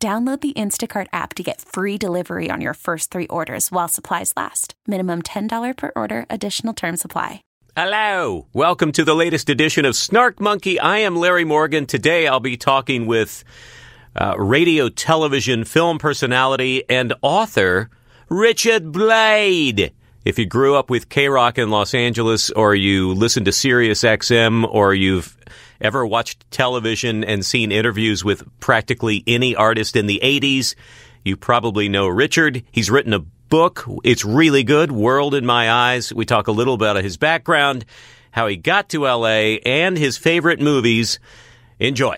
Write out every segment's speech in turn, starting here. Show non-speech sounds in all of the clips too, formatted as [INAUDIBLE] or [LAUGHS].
Download the Instacart app to get free delivery on your first three orders while supplies last. Minimum $10 per order, additional term supply. Hello. Welcome to the latest edition of Snark Monkey. I am Larry Morgan. Today I'll be talking with uh, radio, television, film personality, and author Richard Blade. If you grew up with KROQ in Los Angeles, or you listen to Sirius XM, or you've ever watched television and seen interviews with practically any artist in the 80s, you probably know Richard. He's written a book. It's really good, World in My Eyes. We talk a little about his background, how he got to LA, and his favorite movies. Enjoy.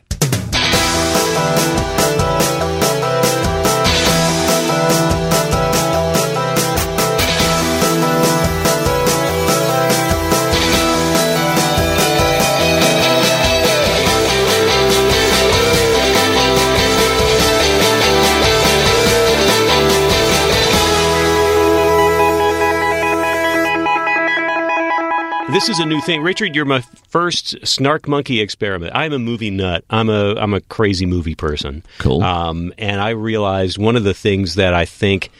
This is a new thing, Richard. You're my first snark monkey experiment. I'm a movie nut. I'm a I'm a crazy movie person. Cool. Um, and I realized one of the things that I think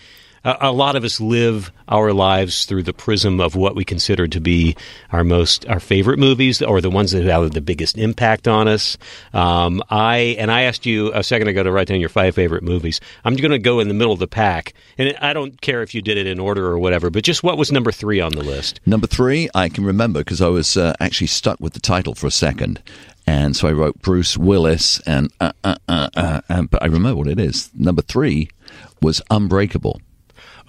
a, a lot of us live our lives through the prism of what we consider to be our most our favorite movies or the ones that have the biggest impact on us. Um, I and I asked you a second ago to write down your five favorite movies. I'm going to go in the middle of the pack, and I don't care if you did it in order or whatever. But just what was number three on the list? Number three, I can remember because I was uh, actually stuck with the title for a second. And so I wrote Bruce Willis, and uh, uh, uh, uh, uh, but I remember what it is. Number three was Unbreakable.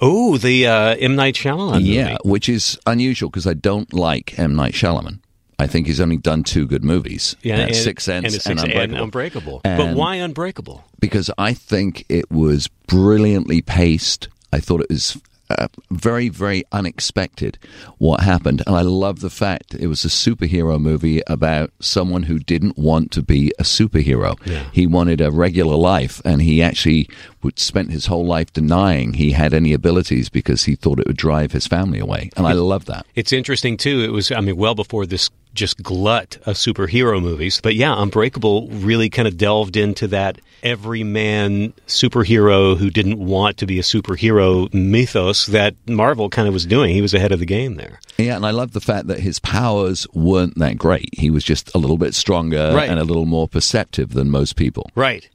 Oh, the uh, M Night Shyamalan movie. Yeah, which is unusual because I don't like M Night Shyamalan. I think he's only done two good movies. Yeah, and, Sixth Sense and, and, Unbreakable. and Unbreakable. but why Unbreakable? because I think it was brilliantly paced. I thought it was uh, very, very unexpected what happened. And I love the fact it was a superhero movie about someone who didn't want to be a superhero. Yeah. He wanted a regular life, and he actually would spent his whole life denying he had any abilities because he thought it would drive his family away. And I love that. It's interesting too. It was, I mean, well before this just glut of superhero movies. But yeah, Unbreakable really kind of delved into that everyman superhero who didn't want to be a superhero mythos that Marvel kind of was doing. He was ahead of the game there. Yeah, and I love the fact that his powers weren't that great. He was just a little bit stronger Right. and a little more perceptive than most people. Right.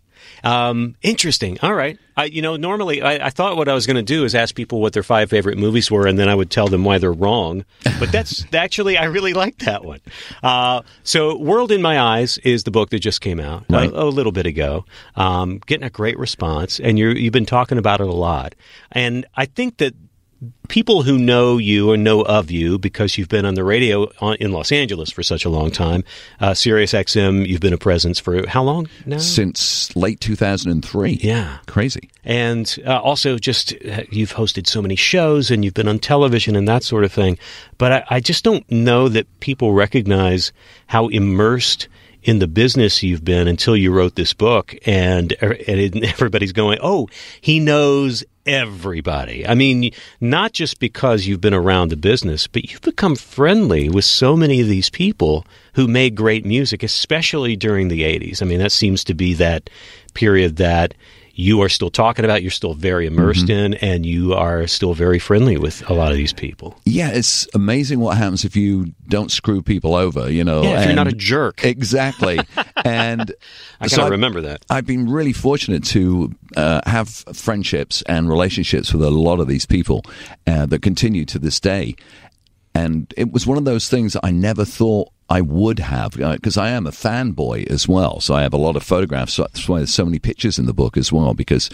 Um, interesting. All right. I, you know, normally I, I thought what I was going to do is ask people what their five favorite movies were, and then I would tell them why they're wrong. But that's [LAUGHS] actually I really like that one. Uh, so, "World in My Eyes" is the book that just came out Right. a, a little bit ago, um, getting a great response, and you're, you've been talking about it a lot. And I think that people who know you or know of you because you've been on the radio on, in Los Angeles for such a long time, uh, Sirius XM, you've been a presence for how long now? Since late 2003. Yeah. Crazy. And uh, also, just uh, you've hosted so many shows and you've been on television and that sort of thing. But I, I just don't know that people recognize how immersed in the business you've been until you wrote this book. And, er, and [LAUGHS] everybody's going, oh, he knows everybody. I mean, not just because you've been around the business, but you've become friendly with so many of these people who made great music, especially during the 80s. I mean, that seems to be that period that you are still talking about, you're still very immersed in, and you are still very friendly with a lot of these people. Yeah, it's amazing what happens if you don't screw people over, you know. Yeah, if you're not a jerk. Exactly. [LAUGHS] and I so remember that. I've been really fortunate to uh, have friendships and relationships with a lot of these people uh, that continue to this day. And it was one of those things that I never thought I would have uh, because I am a fanboy as well. So I have a lot of photographs. So that's why there's so many pictures in the book as well because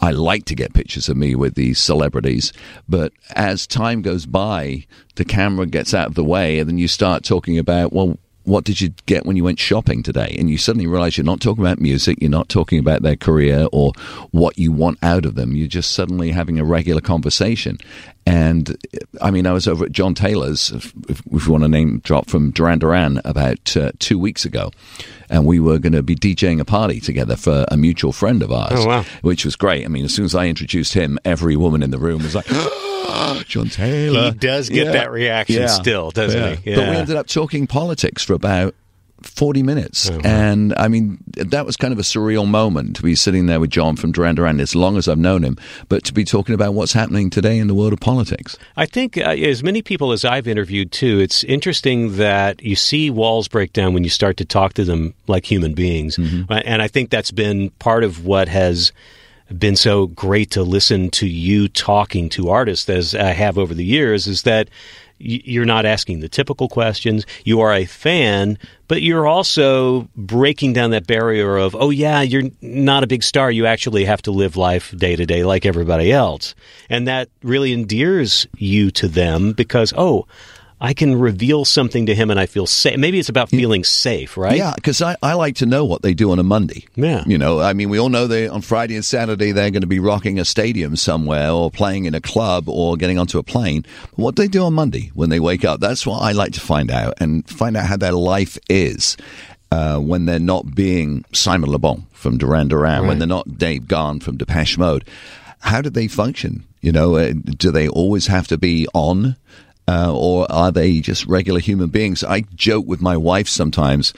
I like to get pictures of me with these celebrities. But as time goes by, the camera gets out of the way, and then you start talking about well. What did you get when you went shopping today? And you suddenly realize you're not talking about music, you're not talking about their career or what you want out of them. You're just suddenly having a regular conversation. And I mean, I was over at John Taylor's, if, if we want to name drop from Duran Duran, about uh, two weeks ago. And we were going to be DJing a party together for a mutual friend of ours, Oh, wow. which was great. I mean, as soon as I introduced him, every woman in the room was like, [GASPS] John Taylor. He does get that reaction still, doesn't he? But we ended up talking politics for about 40 minutes. Uh-huh. And I mean, that was kind of a surreal moment to be sitting there with John from Duran Duran as long as I've known him, but to be talking about what's happening today in the world of politics. I think, uh, as many people as I've interviewed too, it's interesting that you see walls break down when you start to talk to them like human beings. Mm-hmm. Uh, And I think that's been part of what has been so great to listen to you talking to artists as I have over the years is that you're not asking the typical questions. You are a fan, but you're also breaking down that barrier of, oh, yeah, you're not a big star. You actually have to live life day to day like everybody else. And that really endears you to them because, oh, I can reveal something to him and I feel safe. Maybe it's about feeling safe, right? Yeah, because I, I like to know what they do on a Monday. Yeah. You know, I mean, we all know they on Friday and Saturday they're going to be rocking a stadium somewhere or playing in a club or getting onto a plane. But what they do on Monday when they wake up, that's what I like to find out and find out how their life is. Uh, when they're not being Simon Le Bon from Duran Duran, when they're not Dave Gahan from Depeche Mode, how do they function? You know, uh, do they always have to be on? Uh, or are they just regular human beings? I joke with my wife sometimes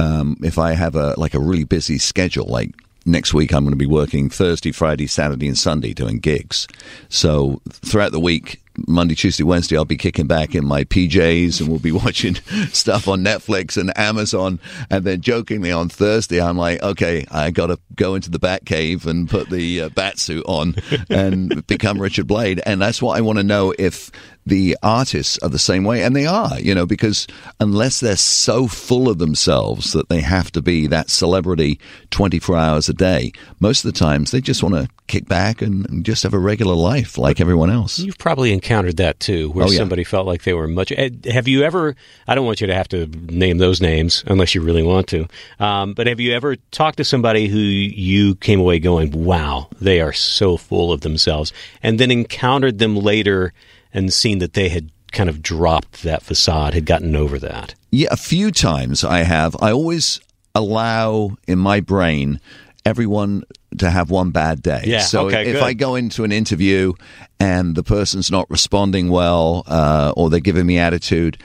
um, if I have a like a really busy schedule, like next week I'm going to be working Thursday, Friday, Saturday, and Sunday doing gigs. So throughout the week, Monday, Tuesday, Wednesday, I'll be kicking back in my PJs and we'll be [LAUGHS] watching stuff on Netflix and Amazon. And then jokingly on Thursday, I'm like, okay, I got to go into the Bat Cave and put the uh, bat suit on and become Richard Blade. And that's what I want to know if the artists are the same way. And they are, you know, because unless they're so full of themselves that they have to be that celebrity 24 hours a day, most of the times they just want to kick back and, and just have a regular life like everyone else. You've probably encountered that too, where Oh, yeah. somebody felt like they were much. eh, Have you ever? I don't want you to have to name those names unless you really want to. Um, but have you ever talked to somebody who you came away going, "Wow, they are so full of themselves," and then encountered them later and seen that they had kind of dropped that facade, had gotten over that? Yeah, a few times I have. I always allow in my brain everyone to have one bad day. Yeah, So okay, if good. I go into an interview and the person's not responding well uh, or they're giving me attitude,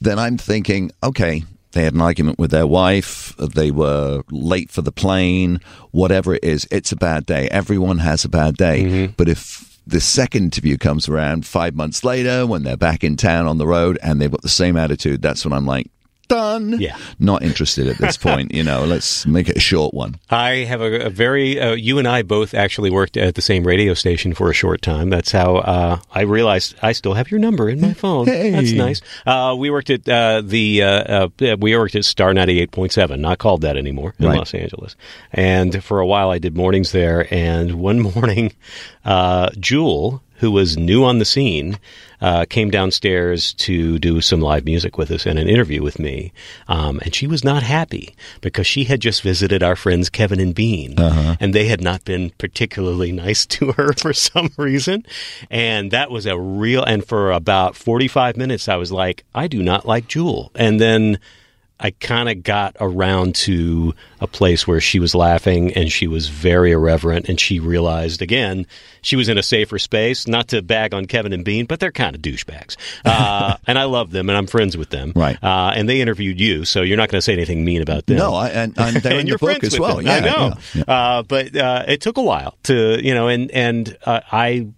then I'm thinking, okay, they had an argument with their wife, they were late for the plane, whatever it is, it's a bad day. Everyone has a bad day. Mm-hmm. But if the second interview comes around five months later when they're back in town on the road and they've got the same attitude, that's when I'm like, done. Yeah. Not interested at this [LAUGHS] point. You know, let's make it a short one. I have a, a very. Uh, you and I both actually worked at the same radio station for a short time. That's how uh, I realized I still have your number in my phone. Hey. That's nice. Uh, we worked at uh, the. Uh, uh, we worked at Star ninety eight point seven, not called that anymore in Right. Los Angeles. And for a while, I did mornings there. And one [LAUGHS] morning, uh, Jewel, who was new on the scene, uh, came downstairs to do some live music with us and an interview with me. Um, and she was not happy because she had just visited our friends Kevin and Bean, and they had not been particularly nice to her [LAUGHS] for some reason. And that was a real. And for about forty-five minutes, I was like, I do not like Jewel. And then. I kind of got around to a place where she was laughing and she was very irreverent and she realized again she was in a safer space. Not to bag on Kevin and Bean, but they're kind of douchebags, [LAUGHS] uh, and I love them and I'm friends with them. Right. Uh, and they interviewed you, so you're not going to say anything mean about them. No, I, and, and they're [LAUGHS] in and the book as well. Yeah, I know. yeah, yeah. Uh, but uh, it took a while to, you know, and and uh, I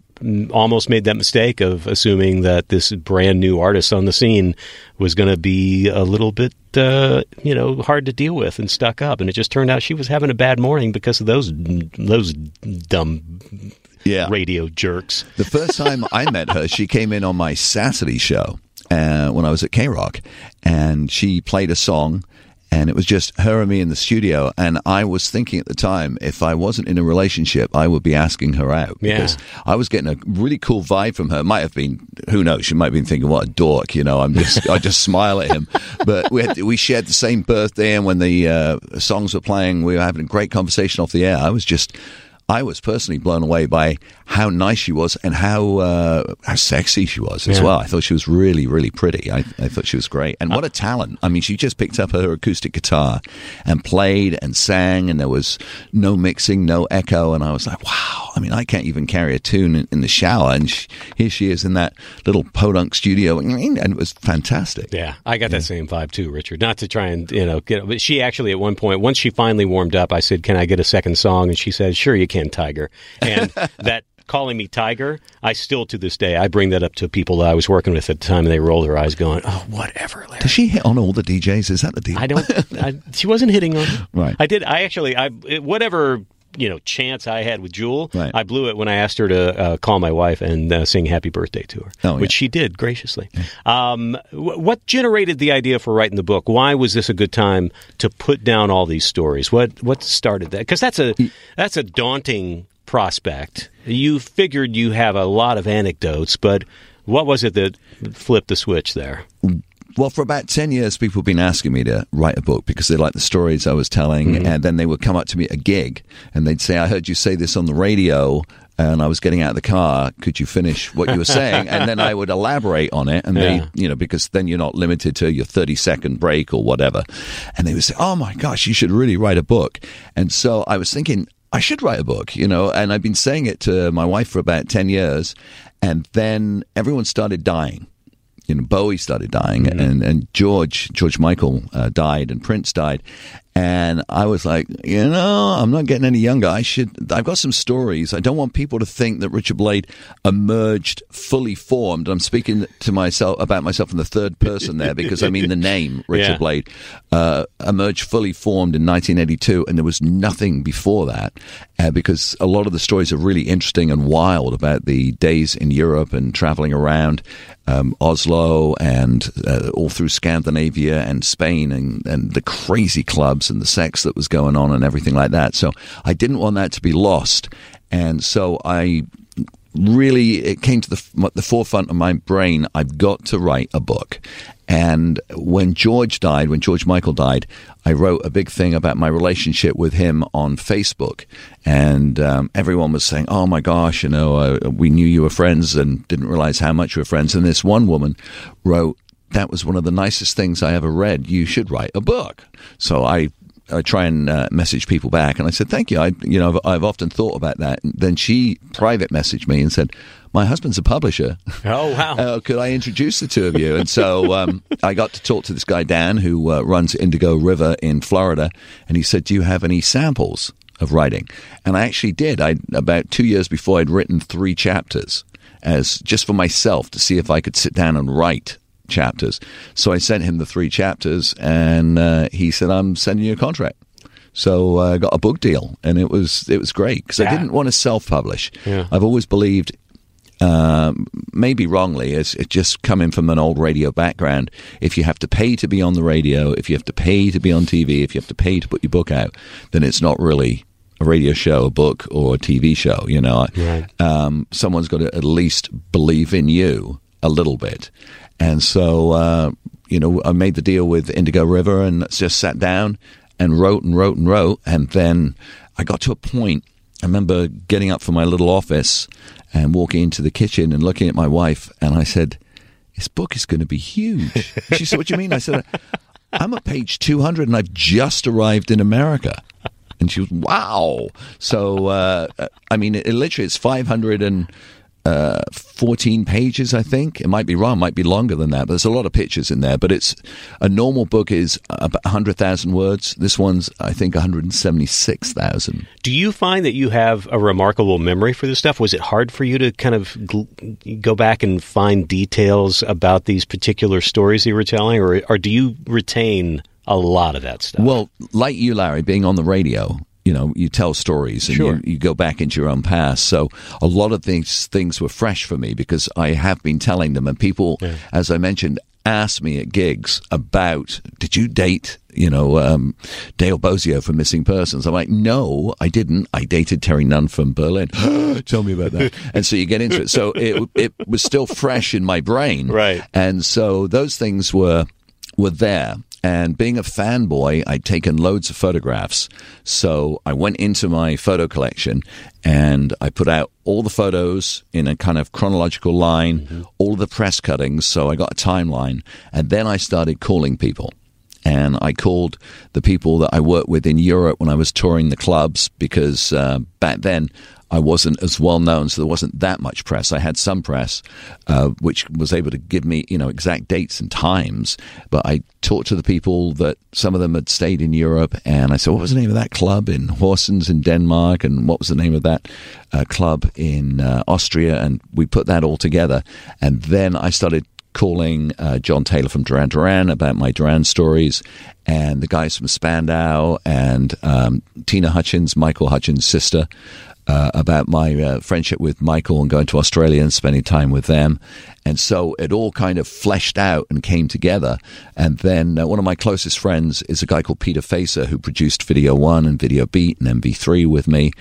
almost made that mistake of assuming that this brand new artist on the scene was going to be a little bit, uh, you know, hard to deal with and stuck up. And it just turned out she was having a bad morning because of those those dumb Yeah. radio jerks. The first time I met her, she came in on my Saturday show uh, when I was at KROQ, and she played a song. And it was just her and me in the studio. And I was thinking at the time, if I wasn't in a relationship, I would be asking her out Yeah. because I was getting a really cool vibe from her. Might have been, who knows? She might have been thinking, "What a dork," you know. I'm just, I just [LAUGHS] smile at him. But we had, we shared the same birthday, and when the uh, songs were playing, we were having a great conversation off the air. I was just. I was personally blown away by how nice she was and how uh, how sexy she was as Yeah. well. I thought she was really, really pretty. I, I thought she was great. And what a talent. I mean, she just picked up her acoustic guitar and played and sang, and there was no mixing, no echo. And I was like, wow. I mean, I can't even carry a tune in, in the shower. And she, here she is in that little podunk studio, and it was fantastic. Yeah, I got that same vibe too, Richard. Not to try and you know get, but she actually at one point, once she finally warmed up, I said, "Can I get a second song?" And she said, "Sure, you can, Tiger." And [LAUGHS] that calling me Tiger, I still to this day I bring that up to people that I was working with at the time, and they roll their eyes, going, "Oh, whatever." Larry." Does she hit on all the DJs? Is that the deal? I don't. I, she wasn't hitting on. [LAUGHS] me. Right. I did. I actually. I whatever you know chance I had with Jewel, Right. I blew it when I asked her to uh, call my wife and uh, sing "Happy Birthday" to her, Oh, which yeah. she did graciously. Um, wh- what generated the idea for writing the book? Why was this a good time to put down all these stories? What what started that? Because that's a that's a daunting prospect. You figured you have a lot of anecdotes, but what was it that flipped the switch there? Well, for about 10 years, people have been asking me to write a book because they like the stories I was telling. Mm-hmm. And then they would come up to me at a gig and they'd say, I heard you say this on the radio. And I was getting out of the car. Could you finish what you were saying? and then I would elaborate on it. And Yeah. they, you know, because then you're not limited to your 30 second break or whatever. And they would say, Oh my gosh, you should really write a book. And so I was thinking, I should write a book, you know, and I've been saying it to my wife for about 10 years. And then everyone started dying you know, Bowie started dying, and, and George George Michael uh, died, and Prince died, and I was like, you know, I'm not getting any younger. I should. I've got some stories. I don't want people to think that Richard Blade emerged fully formed. I'm speaking to myself about myself in the third person there because I mean the name [LAUGHS] Richard Yeah. Blade uh, emerged fully formed in 1982, and there was nothing before that uh, because a lot of the stories are really interesting and wild about the days in Europe and traveling around um, Oslo and uh, all through Scandinavia and Spain and, and the crazy clubs and the sex that was going on and everything like that. So I didn't want that to be lost, and so I really it came to the the forefront of my brain. I've got to write a book. And when George died, when George Michael died, I wrote a big thing about my relationship with him on Facebook, and um, everyone was saying, "Oh my gosh, you know, uh, we knew you were friends and didn't realize how much we were friends." And this one woman wrote, "That was one of the nicest things I ever read. You should write a book." So I I try and uh, message people back, and I said, "Thank you." I, you know, I've, I've often thought about that. And then she private messaged me and said, "My husband's a publisher. Oh wow! [LAUGHS] Uh, could I introduce the two of you?" And so um, I got to talk to this guy Dan, who uh, runs Indigo River in Florida, and he said, "Do you have any samples of writing?" And I actually did. I about two years before I'd written three chapters as just for myself to see if I could sit down and write chapters. So I sent him the three chapters, and uh, he said, "I'm sending you a contract." So I got a book deal, and it was it was great because I didn't want to self publish. Yeah. I've always believed, um, maybe wrongly, as it just coming from an old radio background. If you have to pay to be on the radio, if you have to pay to be on TV, if you have to pay to put your book out, then it's not really a radio show, a book, or a TV show. You know, Right. um, someone's got to at least believe in you a little bit. And so, uh, you know, I made the deal with Indigo River and just sat down and wrote and wrote and wrote. And then I got to a point, I remember getting up from my little office and walking into the kitchen and looking at my wife. And I said, This book is going to be huge. She said, What do you mean? I said, I'm at page 200 and I've just arrived in America. And she was, wow. So, uh, I mean, it, it literally it's Uh, 514 pages, I think. It might be wrong, might be longer than that, but there's a lot of pictures in there. But it's a normal book is about 100,000 words. This one's, I think, 176,000. Do you find that you have a remarkable memory for this stuff? Was it hard for you to kind of gl- go back and find details about these particular stories you were telling, or, or do you retain a lot of that stuff? Well, like you, Larry, being on the radio, you know, you tell stories and Sure. you, you go back into your own past. So a lot of these things were fresh for me because I have been telling them, and people, as I mentioned, ask me at gigs about, did you date, you know, um, Dale Bozzio from Missing Persons? I'm like, no, I didn't. I dated Terri Nunn from Berlin. [GASPS] Tell me about that. And so you get into it. So it, it was still fresh in my brain. Right. And so those things were, were there. And being a fanboy, I'd taken loads of photographs. So I went into my photo collection and I put out all the photos in a kind of chronological line, mm-hmm. all the press cuttings. So I got a timeline. And then I started calling people. And I called the people that I worked with in Europe when I was touring the clubs because uh, back then I wasn't as well known, so there wasn't that much press. I had some press, uh, which was able to give me, you know, exact dates and times. But I talked to the people that some of them had stayed in Europe, and I said, "What was the name of that club in Horsens in Denmark? And what was the name of that uh, club in uh, Austria?" And we put that all together, and then I started calling uh, John Taylor from Duran Duran about my Duran stories, and the guys from Spandau, and um, Tina Hutchence, Michael Hutchence' sister, uh, about my uh, friendship with Michael and going to Australia and spending time with them. And so it all kind of fleshed out and came together. And then uh, one of my closest friends is a guy called Peter Facer who produced Video One and Video Beat and MV3 with me.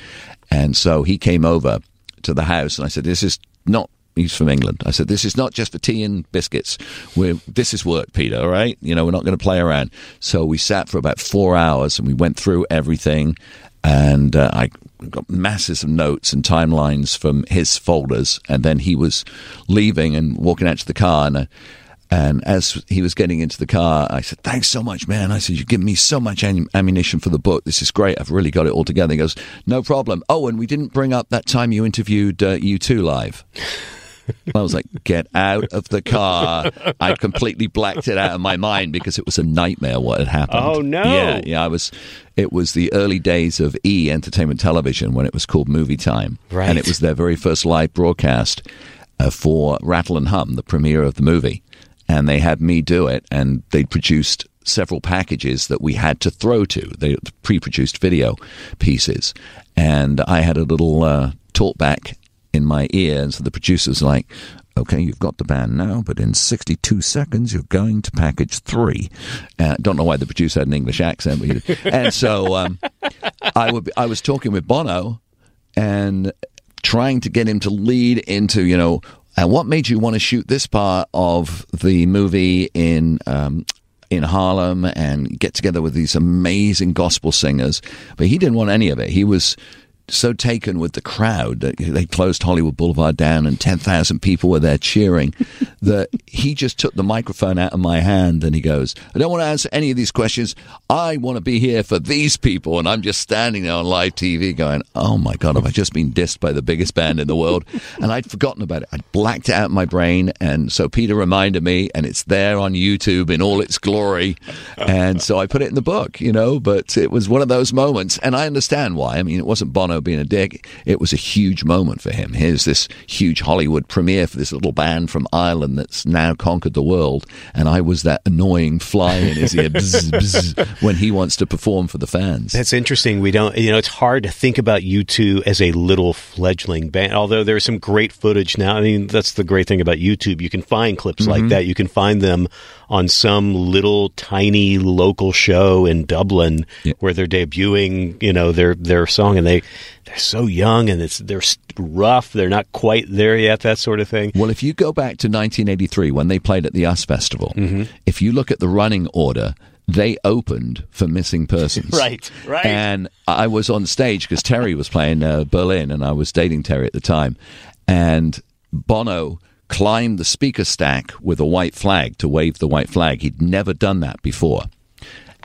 And so he came over to the house and I said, This is not he's from England. I said, "This is not just for tea and biscuits. We're, this is work, Peter. All right, you know, we're not going to play around." So we sat for about four hours and we went through everything, and uh, I got masses of notes and timelines from his folders. And then he was leaving and walking out to the car, and. Uh, and as he was getting into the car, I said, Thanks so much, man. I said, You've given me so much ammunition for the book. This is great. I've really got it all together. He goes, No problem. Oh, and we didn't bring up that time you interviewed uh, U2 live. I was like, get out of the car. I completely blacked it out of my mind because it was a nightmare what had happened. Oh, no. Yeah, yeah. I was, it was the early days of E Entertainment Television when it was called Movie Time. Right. And it was their very first live broadcast uh, for Rattle and Hum, the premiere of the movie. And they had me do it, and they produced several packages that we had to throw to. the pre-produced video pieces, and I had a little uh, talkback in my ear. And so the producer's like, okay, you've got the band now, but in 62 seconds, you're going to package three. Uh, don't know why the producer had an English accent, but [LAUGHS] and so um, I, would, I was talking with Bono and trying to get him to lead into, you know, and what made you want to shoot this part of the movie in um, in Harlem and get together with these amazing gospel singers? But he didn't want any of it. He was so taken with the crowd that they closed Hollywood Boulevard down and 10,000 people were there cheering that he just took the microphone out of my hand and he goes, I don't want to answer any of these questions. I want to be here for these people. And I'm just standing there on live TV going, oh my God, have I just been dissed by the biggest band in the world? [LAUGHS] And I'd forgotten about it. I'd blacked it out my brain. And so Peter reminded me and it's there on YouTube in all its glory. And so I put it in the book, you know, but it was one of those moments. And I understand why. I mean, it wasn't Bono being a dick. It was a huge moment for him. Here's this huge Hollywood premiere for this little band from Ireland that's now conquered the world, and I was that annoying fly in his ear bzz, [LAUGHS] bzz, when he wants to perform for the fans. That's interesting. We don't, you know, it's hard to think about U2 as a little fledgling band, although there's some great footage now. I mean, that's the great thing about YouTube. You can find clips mm-hmm. like that. You can find them on some little tiny local show in Dublin yeah. where they're debuting, you know, their their song, and they they're so young and it's they're rough. They're not quite there yet. That sort of thing. Well, if you go back to 1983 when they played at the US Festival, mm-hmm. if you look at the running order they opened for missing persons. [LAUGHS] right, right. And I was on stage because Terri was playing uh, Berlin, and I was dating Terri at the time. And Bono climbed the speaker stack with a white flag to wave the white flag. He'd never done that before.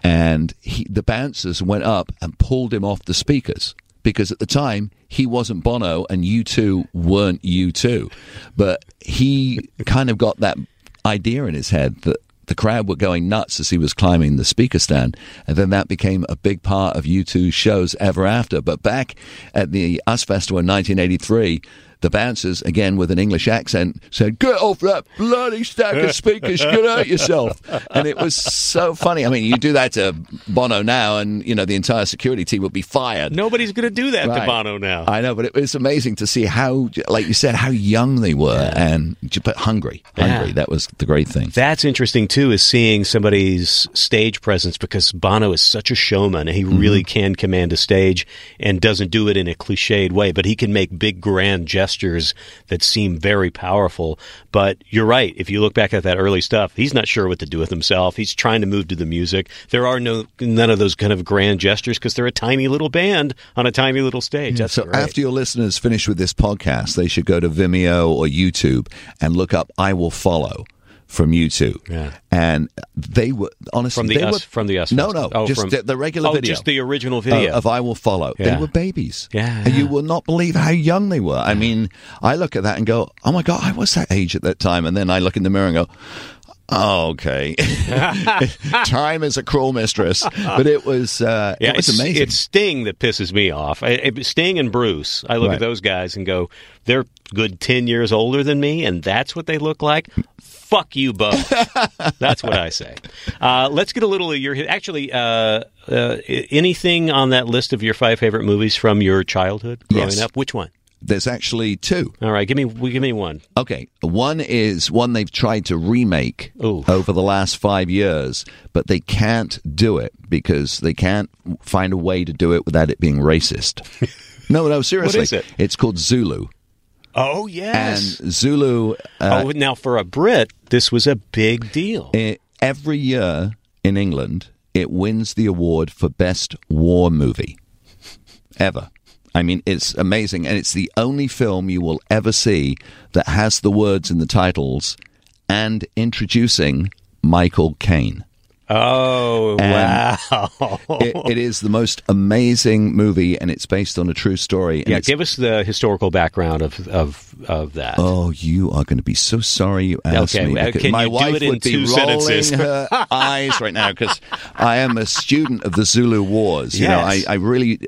And he, the bouncers went up and pulled him off the speakers because at the time he wasn't Bono and U2 weren't U2. But he kind of got that idea in his head that the crowd were going nuts as he was climbing the speaker stand. And then that became a big part of U2's shows ever after. But back at the US Festival in 1983, the bouncers, again with an English accent, said, Get off that bloody stack of speakers, get out yourself. And it was so funny. I mean, you do that to Bono now, and, you know, the entire security team would be fired. Nobody's going to do that Right. to Bono now. I know, but it was amazing to see how, like you said, how young they were and but hungry. Hungry. Yeah. That was the great thing. That's interesting too, is seeing somebody's stage presence because Bono is such a showman. He Mm-hmm. really can command a stage and doesn't do it in a cliched way, but he can make big, grand gestures that seem very powerful. But you're right. If you look back at that early stuff, he's not sure what to do with himself. He's trying to move to the music. There are no none of those kind of grand gestures because they're a tiny little band on a tiny little stage. That's so great. after your listeners finish with this podcast, they should go to Vimeo or YouTube and look up "I Will Follow" from YouTube. Yeah. And they were honestly from the they us, were from the us. no, no, oh, just from, the, the regular oh, video. just the original video. of I Will Follow. They were babies. Yeah, And you will not believe how young they were. I mean, I look at that and go, oh my God, I was that age at that time. And then I look in the mirror and go, oh, okay. [LAUGHS] [LAUGHS] time is a cruel mistress. But it was, uh, Yeah, it was it's, amazing. It's Sting that pisses me off. I, I- Sting and Bruce. I look Right. at those guys and go, they're good ten years older than me, and that's what they look like. Fuck you both. [LAUGHS] that's what I say. Uh, let's get a little of your. Actually, uh, uh, anything on that list of your five favorite movies from your childhood growing Yes. up? Which one? There's actually two. All right, give me give me one. Okay, one is one they've tried to remake Ooh. over the last five years, but they can't do it because they can't find a way to do it without it being racist. [LAUGHS] no, no, seriously. is it? It's called Zulu. Oh yes, And. Zulu, uh, oh, now for a Brit, this was a big deal. i- every year in England, it wins the award for Best War Movie [LAUGHS] ever. I mean, it's amazing. And it's the only film you will ever see that has the words in the titles and introducing Michael Caine. Oh And- wow! It, it is the most amazing movie, and it's based on a true story. Yeah, give us the historical background of of of that. Oh, you are going to be so sorry you asked Okay, me. can my wife would be two rolling sentences? her eyes right now because I am a student of the Zulu Wars. You know, I, Yes. I really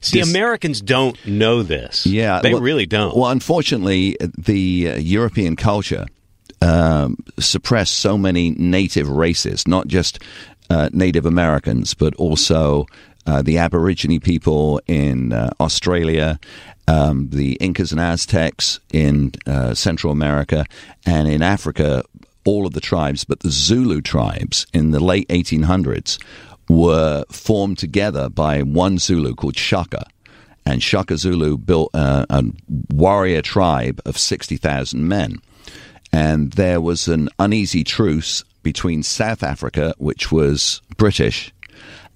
See, dis- Americans don't know this. Yeah, they well- really don't. Well, unfortunately, the uh, European culture um, suppressed so many native races, not just uh, Native Americans, but also uh, the Aborigine people in uh, Australia, um, the Incas and Aztecs in uh, Central America, and in Africa, all of the tribes, but the Zulu tribes in the late 1800s were formed together by one Zulu called Shaka and Shaka Zulu built uh, a warrior tribe of 60,000 men. And there was an uneasy truce between South Africa, which was British,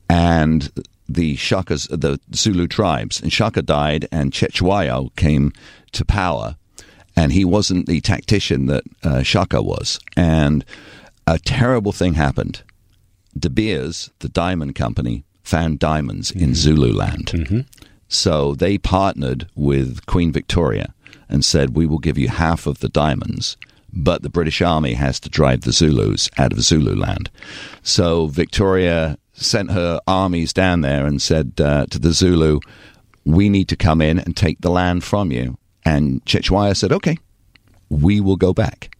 and the Shakas, the Zulu tribes. And Shaka died, and Cetshwayo came to power, and he wasn't the tactician that uh, Shaka was. And a terrible thing happened. De Beers, the diamond company, found diamonds in Zululand. So they partnered with Queen Victoria and said, We will give you half of the diamonds, but the British Army has to drive the Zulus out of Zululand. So Victoria sent her armies down there and said uh, to the Zulu, We need to come in and take the land from you. And Cetshwayo said, Okay, we will go back.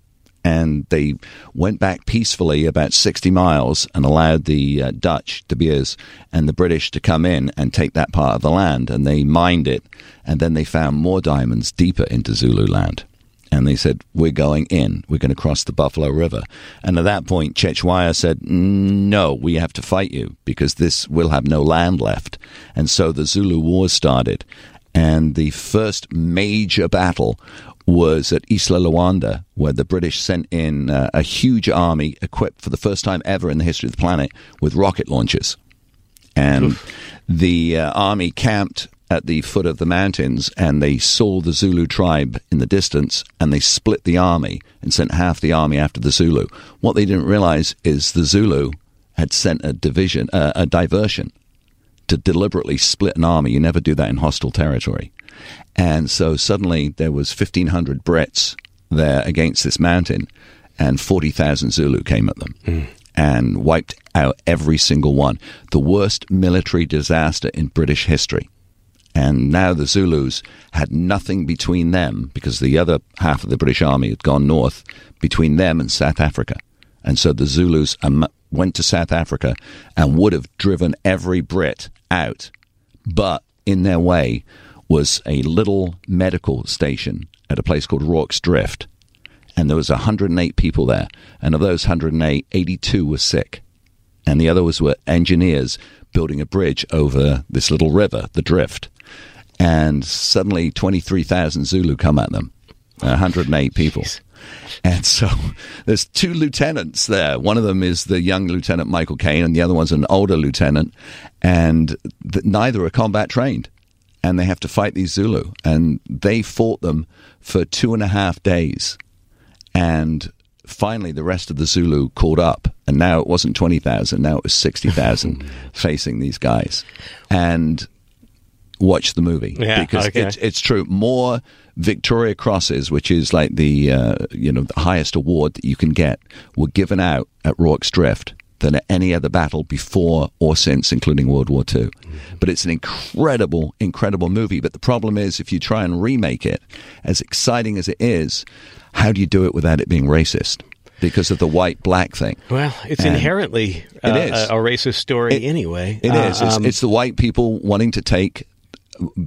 And they went back peacefully about 60 miles and allowed the uh, Dutch, De Beers, and the British to come in and take that part of the land. And they mined it. And then they found more diamonds deeper into Zululand. And they said, We're going in. We're going to cross the Buffalo River. And at that point, Cetshwayo said, No, we have to fight you because this will have no land left. And so the Zulu War started. And the first major battle was at Isandlwana, where the British sent in uh, a huge army equipped for the first time ever in the history of the planet with rocket launchers. And the uh, army camped at the foot of the mountains and they saw the Zulu tribe in the distance and they split the army and sent half the army after the Zulu. What they didn't realize is the Zulu had sent a division, uh, a diversion to deliberately split an army. You never do that in hostile territory. And so suddenly there was 1,500 Brits there against this mountain, and 40,000 Zulu came at them and wiped out every single one. The worst military disaster in British history. And now the Zulus had nothing between them because the other half of the British Army had gone north between them and South Africa. And so the Zulus um, went to South Africa and would have driven every Brit out. But in their way was a little medical station at a place called Rorke's Drift. And there was 108 people there. And of those 108, 82 were sick. And the others were engineers building a bridge over this little river, the Drift. And suddenly 23,000 Zulu come at them. 108 people. And so there's two lieutenants there. One of them is the young Lieutenant Michael Caine, and the other one's an older lieutenant. And the, neither are combat trained. And they have to fight these Zulu. And they fought them for two and a half days. And finally, the rest of the Zulu caught up. And now it wasn't 20,000, now it was 60,000 [LAUGHS] facing these guys. And watch the movie yeah, because okay. it's, it's true. More Victoria Crosses, which is like the uh, you know the highest award that you can get, were given out at Rorke's Drift than at any other battle before or since, including World War II. Mm-hmm. But it's an incredible, incredible movie. But the problem is, if you try and remake it, as exciting as it is, how do you do it without it being racist? because of the white black thing. Well, it's and inherently uh, it is. A, a, racist story it, anyway. It uh, is. It's, um, it's, the white people wanting to take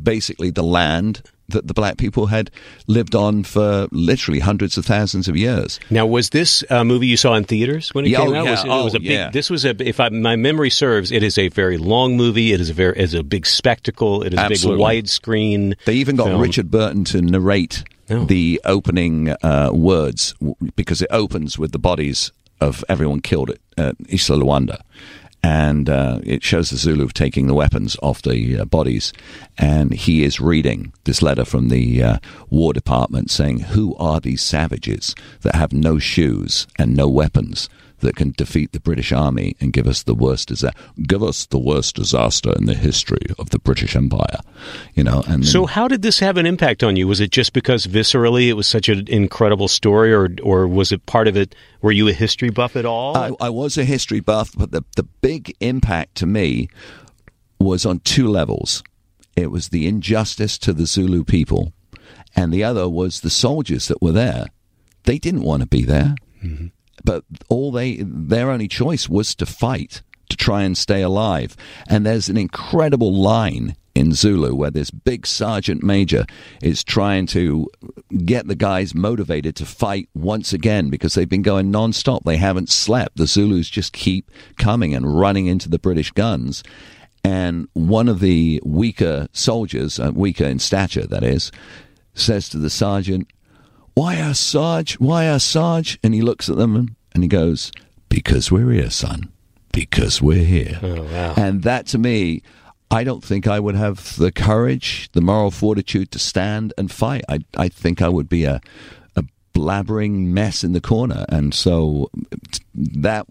basically the land that the black people had lived on for literally hundreds of thousands of years. Now, was this a movie you saw in theaters when it yeah, came oh, out? Yeah. Was, it, oh, was a big. Yeah. This was a. If I, my memory serves, it is a very long movie. It is a very is a big spectacle. It is Absolutely. a big widescreen. They even got film. Richard Burton to narrate oh. the opening uh, words because it opens with the bodies of everyone killed at uh, Isandlwana and uh, it shows the Zulu taking the weapons off the uh, bodies, and he is reading this letter from the uh, War Department saying, "Who are these savages that have no shoes and no weapons?" That can defeat the British Army and give us the worst disaster, give us the worst disaster in the history of the British Empire, you know. And so, how did this have an impact on you? Was it just because viscerally it was such an incredible story, or or was it part of it? Were you a history buff at all? I, I was a history buff, but the the big impact to me was on two levels. It was the injustice to the Zulu people, and the other was the soldiers that were there. They didn't want to be there, mm-hmm. But all they their only choice was to fight to try and stay alive. And there's an incredible line in Zulu where this big sergeant major is trying to get the guys motivated to fight once again because they've been going non-stop. They haven't slept. The Zulus just keep coming and running into the British guns. And one of the weaker soldiers, uh, weaker in stature, that is, says to the sergeant, Why us, Sarge? Why us, Sarge? And he looks at them and he goes, Because we're here, son. Because we're here. Oh, wow. And that to me, I don't think I would have the courage, the moral fortitude to stand and fight. I, I think I would be a, a blabbering mess in the corner. And so that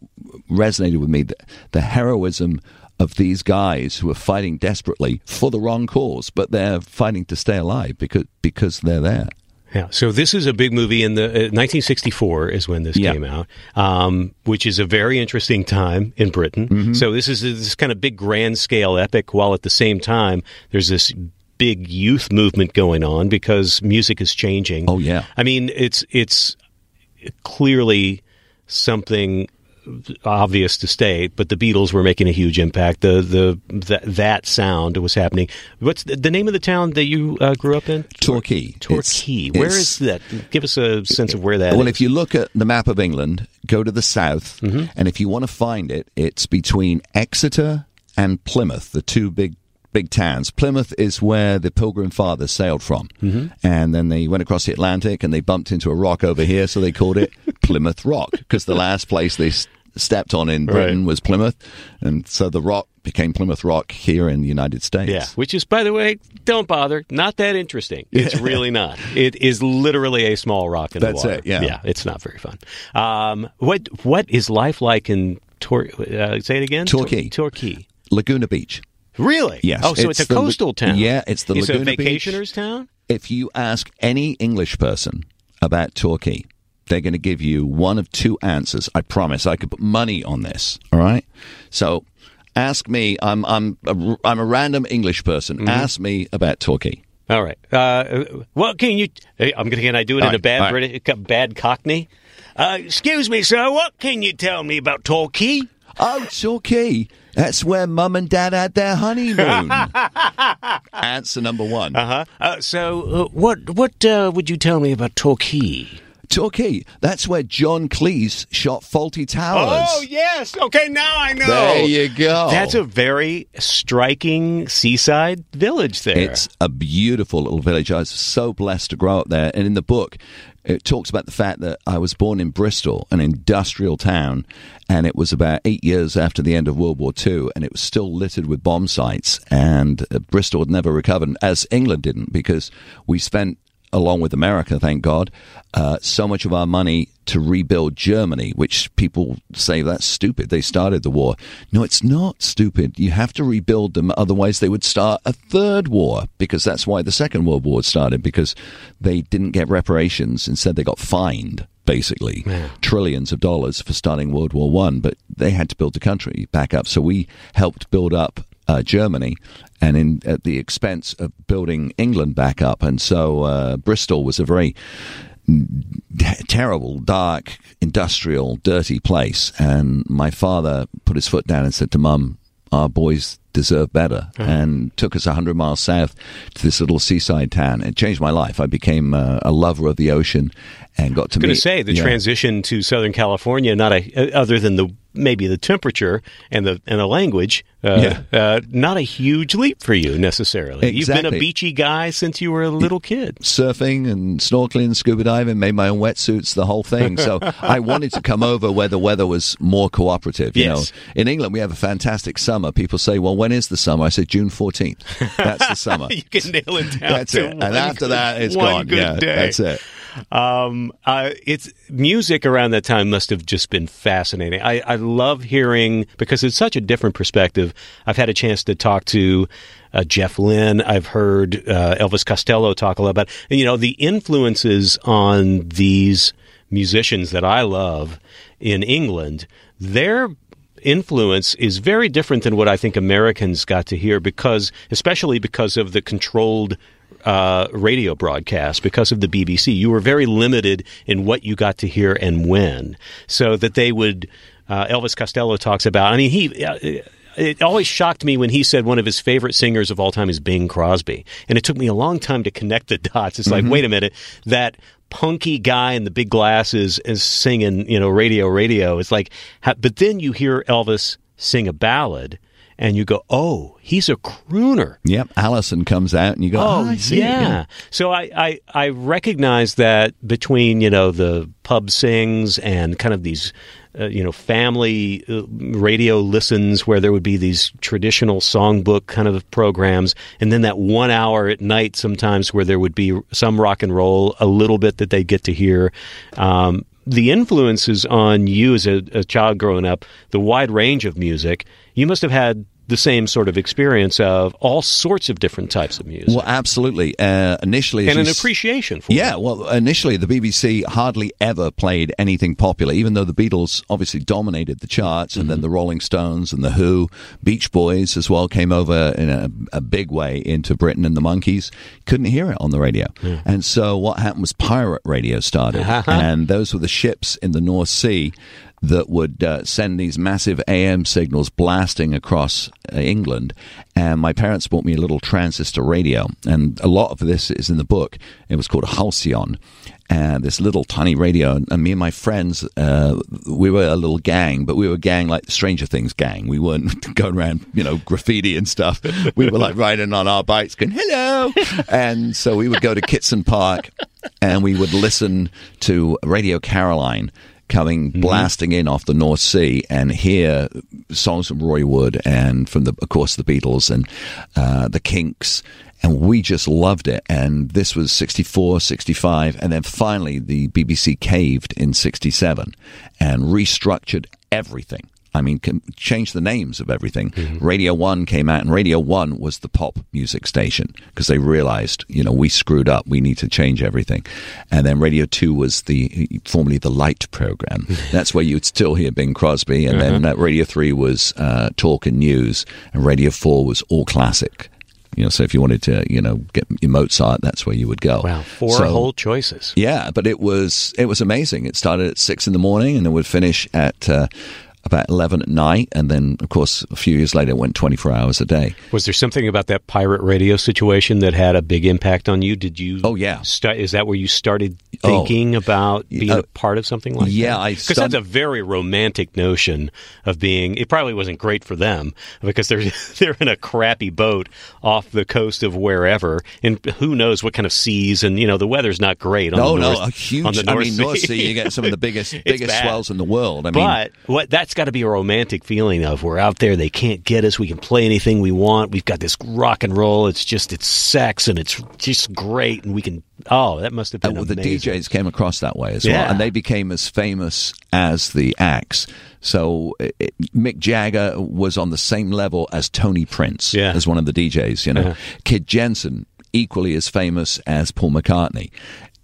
resonated with me. The, the heroism of these guys who are fighting desperately for the wrong cause, but they're fighting to stay alive because, because they're there. Yeah, so this is a big movie in the uh, 1964 is when this Yeah. came out, um, which is a very interesting time in Britain. Mm-hmm. So this is this kind of big grand scale epic, while at the same time there's this big youth movement going on because music is changing. Oh, yeah. I mean it's it's clearly something obvious to state, but the Beatles were making a huge impact. The the that, that sound was happening. What's the, the name of the town that you uh, grew up in? Torquay. Torquay. It's- Where it's- is that? Give us a sense of where that well, is. if you look at the map of England, go to the south, Mm-hmm. and if you want to find it, it's between Exeter and Plymouth, the two big big towns. Plymouth is where the Pilgrim Fathers sailed from, Mm-hmm. and then they went across the Atlantic and they bumped into a rock over here, so they called it [LAUGHS] Plymouth Rock because the last place they s- stepped on in Britain Right. was Plymouth, and so the rock became Plymouth Rock here in the United States. yeah, which is, by the way, don't bother. Not that interesting. It's really not. It is literally a small rock in That's the water. it, yeah. yeah. It's not very fun. Um, what what is life like in Tor? Uh, say it again. Torquay. Tor- Torquay. Laguna Beach. Really? Yes, Oh, so it's, it's a coastal town. yeah, it's the It's Laguna a Beach. vacationers town. if you ask any English person about Torquay, they're going to give you one of two answers. I promise. I could put money on this. All right. So Ask me. I'm I'm a, I'm a random English person. Mm-hmm. Ask me about Torquay. All right. Uh, what can you? I'm gonna. Can I do it All in a bad right. British, bad Cockney? Uh, excuse me, sir. What can you tell me about Torquay? Oh, Torquay. That's where Mum and Dad had their honeymoon. [LAUGHS] Answer number one. Uh-huh. Uh So, uh, what what uh, would you tell me about Torquay? Torquay. That's where John Cleese shot Fawlty Towers. Oh yes. Okay, now I know. There you go. That's a very striking seaside village there. It's a beautiful little village. I was so blessed to grow up there. And in the book, it talks about the fact that I was born in Bristol, an industrial town, and it was about eight years after the end of World War II, and it was still littered with bomb sites. And uh, Bristol had never recovered, as England didn't, because we spent along with America, thank God, uh, so much of our money to rebuild Germany, which people say that's stupid. They started the war. No, it's not stupid. You have to rebuild them, otherwise, they would start a third war, because that's why the Second World War started, because they didn't get reparations. Instead, they got fined. Basically, trillions of dollars for starting World War One, but they had to build the country back up. So we helped build up uh, Germany, and in at the expense of building England back up. And so uh, Bristol was a very t- terrible, dark, industrial, dirty place. And my father put his foot down and said to Mum, "Our boys." Deserve better, and took us hundred miles south to this little seaside town. It changed my life. I became uh, a lover of the ocean, and got to I going meet. to say the yeah. transition to Southern California, not a other than the maybe the temperature and the and the language, uh, uh, not a huge leap for you necessarily. You've been a beachy guy since you were a little kid. surfing and snorkeling, scuba diving, made my own wetsuits, the whole thing. So [LAUGHS] I wanted to come over where the weather was more cooperative. You Yes. know, in England we have a fantastic summer. People say, "Well, when is the summer?" I say, "June 14th. That's the [LAUGHS] summer." You can nail it down. that's it. And after good- that, it's one gone. Good yeah, day. that's it. Um, uh, it's music around that time must have just been fascinating. I, I love hearing because it's such a different perspective. I've had a chance to talk to uh, Jeff Lynne. I've heard uh, Elvis Costello talk a lot about and, you know the influences on these musicians that I love in England. Their influence is very different than what I think Americans got to hear because, especially because of the controlled uh, radio broadcast, because of the BBC. You were very limited in what you got to hear and when. So that they would, uh, Elvis Costello talks about, I mean, he. Uh, it always shocked me when he said one of his favorite singers of all time is Bing Crosby. And it took me a long time to connect the [LAUGHS] dots. It's like, wait a minute, that punky guy in the big glasses is singing, you know, radio, radio. It's like, but then you hear Elvis sing a ballad and you go, oh, he's a crooner. Yep. Alison comes out, and you go, "Oh, I see it." yeah. So I, I I recognize that between you know the pub sings and kind of these uh, you know family uh, radio listens where there would be these traditional songbook kind of programs, and then that one hour at night sometimes where there would be some rock and roll, a little bit that they get to hear. Um, the influences on you as a, a child growing up, the wide range of music, you must have had the same sort of experience of all sorts of different types of music Well, absolutely. Uh, initially, and an appreciation for Yeah, it. well, initially the BBC hardly ever played anything popular, even though the Beatles obviously dominated the charts, and Mm-hmm. then the Rolling Stones and the Who, Beach Boys as well came over in a, a big way into Britain, and the Monkees couldn't hear it on the radio. And so what happened was pirate radio started, [LAUGHS] and those were the ships in the North Sea that would uh, send these massive AM signals blasting across uh, England. And my parents bought me a little transistor radio, and a lot of this is in the book. It was called Halcyon. And this little tiny radio, and, and me and my friends, uh, we were a little gang, but we were a gang like the Stranger Things gang. We weren't [LAUGHS] going around, you know, graffiti and stuff. We were like riding on our bikes, going "hello," and so we would go to Kitson Park, and we would listen to Radio Caroline coming blasting in off the North Sea and hear songs from Roy Wood and from the, of course, the Beatles and uh, the Kinks. And we just loved it. And this was 64, 65. And then finally, the BBC caved in 67 and restructured everything. I mean, can change the names of everything. Radio One came out, and Radio One was the pop music station because they realized, you know, we screwed up. We need to change everything. And then Radio Two was the formerly the Light program. [LAUGHS] That's where you'd still hear Bing Crosby. And then uh, Radio Three was uh, Talk and News, and Radio Four was all classic. You know, so if you wanted to, you know, get your Mozart, that's where you would go. Wow, four So- whole choices. yeah, but it was it was amazing. It started at six in the morning and it would finish at uh, about eleven at night, and then of course a few years later it went twenty four hours a day. Was there something about that pirate radio situation that had a big impact on you? Did you? Oh, yeah. Is that where you started Oh. thinking about being Uh, a part of something like that? yeah, I because that's a very romantic notion of being. It probably wasn't great for them because they're [LAUGHS] they're in a crappy boat off the coast of wherever, and who knows what kind of seas, and you know the weather's not great. On No, the no, north, a huge. On the I mean. North Sea, you get some of the biggest [LAUGHS] biggest bad. swells in the world. I mean, But what that's got to be a romantic feeling of we're out there, they can't get us. We can play anything we want. We've got this rock and roll. It's just it's sex and it's just great, and we can. Oh, that must have Uh, been well, the. DJs came across that way as Yeah. well, and they became as famous as the acts. So it- Mick Jagger was on the same level as Tony Prince, Yeah. as one of the DJs. You know, Uh-huh. Kid Jensen equally as famous as Paul McCartney.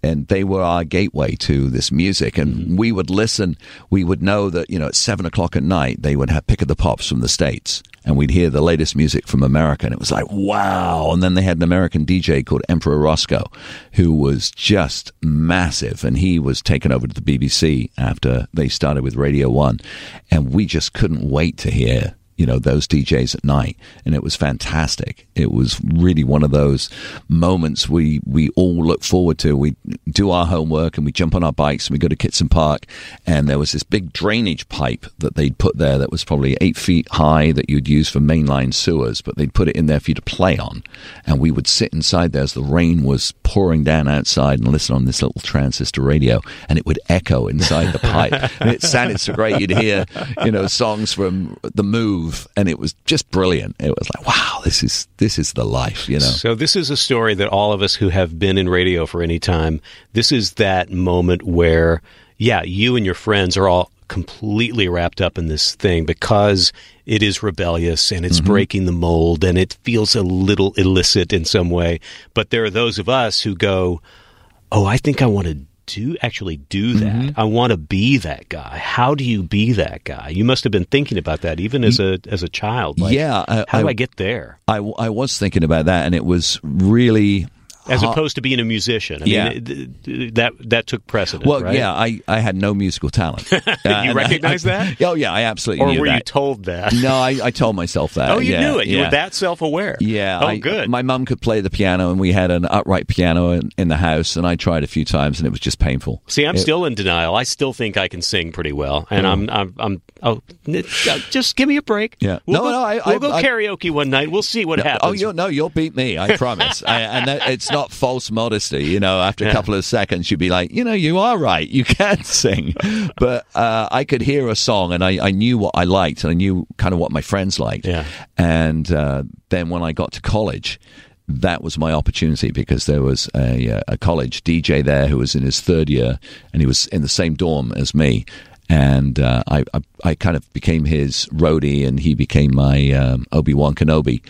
And they were our gateway to this music. And Mm-hmm. we would listen. We would know that, you know, at seven o'clock at night, they would have Pick of the Pops from the States. And we'd hear the latest music from America. And it was like, wow. And then they had an American DJ called Emperor Roscoe, who was just massive. And he was taken over to the BBC after they started with Radio One. And we just couldn't wait to hear you know those DJs at night, and it was fantastic. It was really one of those moments we we all look forward to. We do our homework and we jump on our bikes and we go to Kitson Park, and there was this big drainage pipe that they'd put there that was probably eight feet high that you'd use for mainline sewers, but they'd put it in there for you to play on, and we would sit inside there as the rain was pouring down outside and listen on this little transistor radio, and it would echo inside the pipe, [LAUGHS] and it sounded so great. You'd hear you know songs from the Move, and it was just brilliant. It was like wow, this is this is the life, you know. So this is a story that all of us who have been in radio for any time, this is that moment where, yeah, you and your friends are all completely wrapped up in this thing because it is rebellious and it's mm-hmm. breaking the mold and it feels a little illicit in some way. But there are those of us who go, "Oh, I think I want to do actually do that. Mm-hmm. I want to be that guy." How do you be that guy? You must have been thinking about that even as a as a child. Like, Yeah, I- how do I- I get there? I, I was thinking about that, and it was really as hard- opposed to being a musician. I Yeah. mean, th- th- that that took precedence. Well, right? yeah, I, I had no musical talent. [LAUGHS] Uh, and I- recognize I- that? Oh yeah, I absolutely or were you told that? no, I, I told myself that. oh, you yeah, knew it. You were that self-aware. Yeah. Oh, I- good. My mom could play the piano, and we had an upright piano in, in the house, and I tried a few times, and it was just painful. See, I'm It- still in denial. I still think I can sing pretty well, and I'm, I'm, I'm. Oh, uh, just give me a break. Yeah. we'll No, go, no, I- we'll I- go I- karaoke one night. We'll see what happens. Oh, you'll, no, you'll beat me. I promise. [LAUGHS] I, and that, it's not false modesty. You know, after a Yeah. couple of seconds, you'd be like, you know, you are right. You [LAUGHS] can sing. But uh, I could hear a song, and I, I knew what I liked, and I knew kind of what my friends liked. Yeah. And uh, then when I got to college, that was my opportunity because there was a, uh, a college DJ there who was in his third year, and he was in the same dorm as me. And uh, I, I, I kind of became his roadie, and he became my um, Obi Wan Kenobi.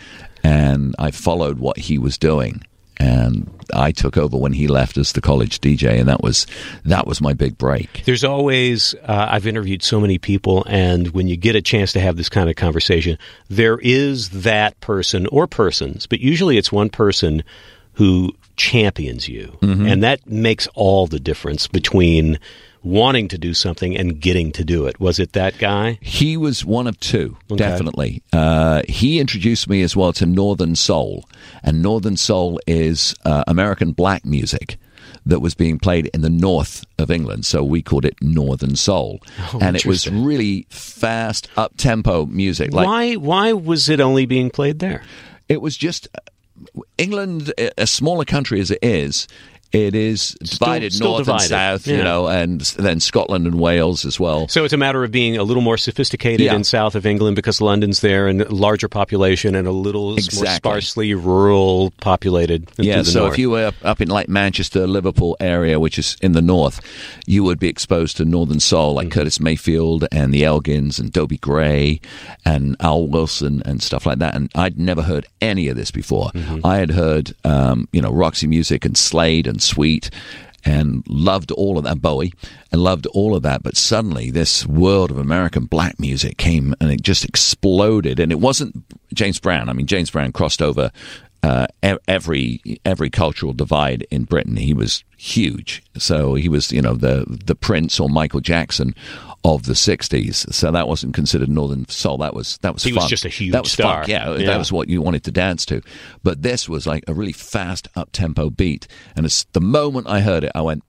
And I followed what he was doing, and I took over when he left as the college DJ, and that was that was my big break. There's always, uh, I've interviewed so many people, and when you get a chance to have this kind of conversation, there is that person or persons, but usually it's one person who champions you. And that makes all the difference between wanting to do something and getting to do it. Was it that guy? He was one of two, definitely. Uh, he introduced me as well to Northern Soul, and Northern Soul is uh, American black music that was being played in the north of England. So we called it Northern Soul, and it was really fast, up tempo music. Like why why was it only being played there? it was just England, a smaller country as it is, It is divided still north divided. and south, you know, and then Scotland and Wales as well. So it's a matter of being a little more sophisticated Yeah. in south of England because London's there and larger population and a little more sparsely rural populated. Yeah, the so north. if you were up, up in like Manchester, Liverpool area, which is in the north, you would be exposed to northern soul like Mm-hmm. Curtis Mayfield and the Elgins and Dobie Gray and Al Wilson and stuff like that. And I'd never heard any of this before. Mm-hmm. I had heard, um, you know, Roxy Music and Slade and Sweet and loved all of that, Bowie, and loved all of that. But suddenly, this world of American black music came and it just exploded. And it wasn't James Brown. I mean, James Brown crossed over uh, every every cultural divide in Britain. He was huge. So he was, you know, the the Prince or Michael Jackson of the '60s. So that wasn't considered Northern Soul. That was that was He was just a huge that was star. Funk. Yeah, Yeah. that was what you wanted to dance to. But this was like a really fast up tempo beat. And it's, the moment I heard it, I went.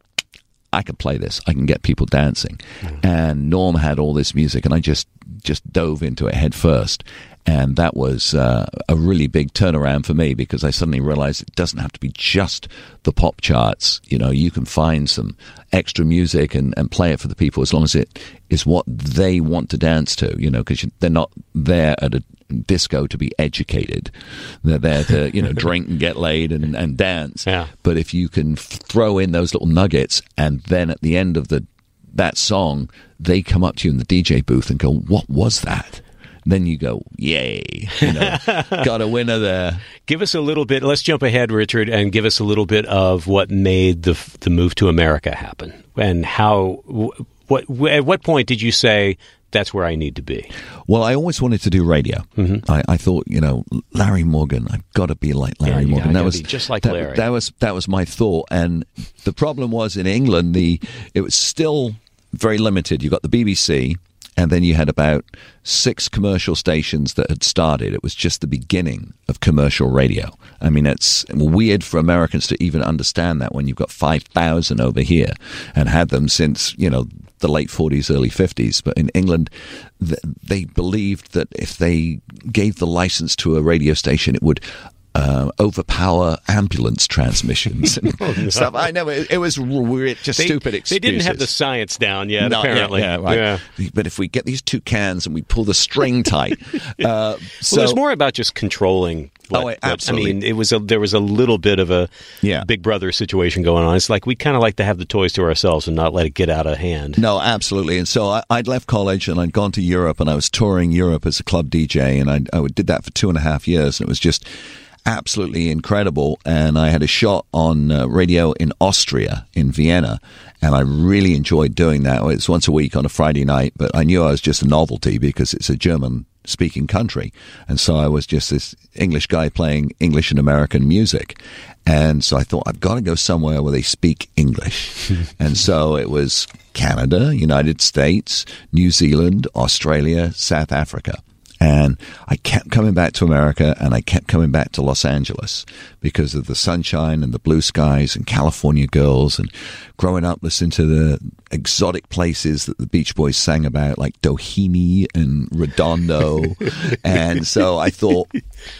I can play this. I can get people dancing. And Norm had all this music, and I just just dove into it head first. And that was uh, a really big turnaround for me because I suddenly realized it doesn't have to be just the pop charts. You know, you can find some extra music and, and play it for the people as long as it is what they want to dance to, you know, because they're not there at a disco to be educated. They're there to, you know, [LAUGHS] drink and get laid and, and dance. Yeah. But if you can f- throw in those little nuggets, and then at the end of the that song, they come up to you in the DJ booth and go, "What was that?" Then you go, "Yay!" You know, [LAUGHS] got a winner there. Give us a little bit. Let's jump ahead, Richard, and give us a little bit of what made the the move to America happen, and how. wh- What at what point did you say that's where I need to be? Well, I always wanted to do radio. Mm-hmm. I, I thought, you know, Larry Morgan. I've got to be like Larry you Morgan. That was be just like that, Larry. That was that was my thought. And the problem was in England, the it was still very limited. You got the BBC, and then you had about six commercial stations that had started. It was just the beginning of commercial radio. I mean, it's weird for Americans to even understand that when you've got five thousand over here and had them since you know the late 40s, early 50s. But in England, they believed that if they gave the license to a radio station, it would. Uh, overpower ambulance transmissions [LAUGHS] and stuff. I know it, it was weird, just They, stupid they didn't have the science down yet. Not yet, apparently, yeah, right. Yeah. But if we get these two cans and we pull the string [LAUGHS] tight, uh, so well, it was more about just controlling. What, Oh, what- absolutely. I mean, it was a, there was a little bit of a Yeah. Big Brother situation going on. It's like we kind of like to have the toys to ourselves and not let it get out of hand. No, absolutely. And so I, I'd left college and I'd gone to Europe and I was touring Europe as a club DJ and I, I did that for two and a half years and it was just absolutely incredible. And I had a shot on uh, radio in Austria, in Vienna, and I really enjoyed doing that. It's once a week on a Friday night, but I knew I was just a novelty because it's a German speaking country. And so I was just this English guy playing English and American music. And so I thought, I've got to go somewhere where they speak English. [LAUGHS] and so it was Canada, United States, New Zealand, Australia, South Africa. And I kept coming back to America and I kept coming back to Los Angeles because of the sunshine and the blue skies and California girls and growing up listening to the exotic places that the Beach Boys sang about, like Doheny and Redondo. [LAUGHS] and so I thought,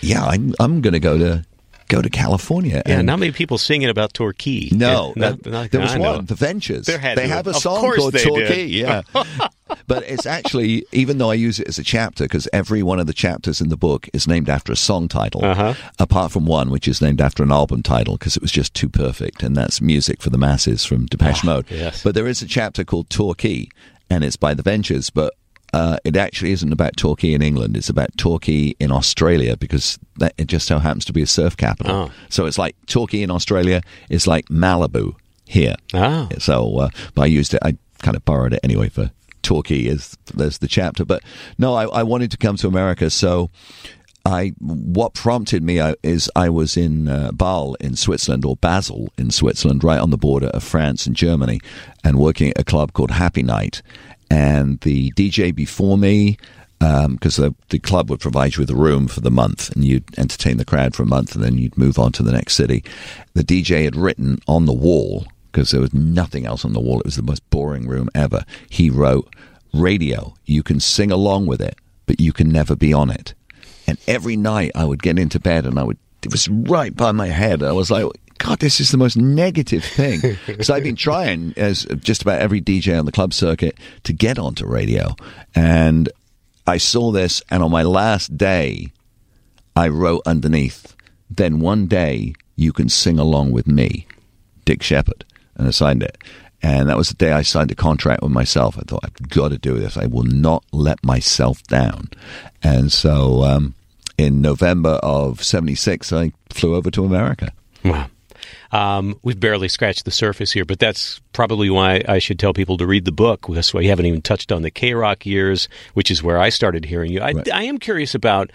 yeah, I'm, I'm going to go to. Go to California. Yeah, and not many people singing about Torquay. no, Yeah, not- uh, not- there was I know. one, The Ventures. They to have a. Of song called Torquay, did. yeah. [LAUGHS] but it's actually, even though I use it as a chapter, because every one of the chapters in the book is named after a song title, Uh-huh. apart from one which is named after an album title, because it was just too perfect, and that's Music for the Masses from Depeche Mode. Ah, yes. But there is a chapter called Torquay, and it's by The Ventures, but uh, it actually isn't about Torquay in England. It's about Torquay in Australia because that, it just so happens to be a surf capital. Oh. So it's like Torquay in Australia is like Malibu here. Ah. So, uh, but I used it. I kind of borrowed it anyway for Torquay Is there's the chapter. But no, I, I wanted to come to America. So I what prompted me uh, is I was in uh, Basel in Switzerland or Basel in Switzerland, right on the border of France and Germany, and working at a club called Happy Night. And the DJ before me, um, because the, the club would provide you with a room for the month, and you'd entertain the crowd for a month, and then you'd move on to the next city. The DJ had written on the wall because there was nothing else on the wall. It was the most boring room ever. He wrote, "Radio, you can sing along with it, but you can never be on it." And every night I would get into bed and I would, it was right by my head. I was like, God, this is the most negative thing. [LAUGHS] so I've been trying, as just about every DJ on the club circuit, to get onto radio. And I saw this, and on my last day, I wrote underneath, then one day you can sing along with me, Dick Shepherd. And I signed it. And that was the day I signed a contract with myself. I thought, I've got to do this. I will not let myself down. And so um, in November of 76, I flew over to America. Wow. Um, we've barely scratched the surface here, but that's probably why I should tell people to read the book. That's why you haven't even touched on the K Rock years, which is where I started hearing you. I, Right. I am curious about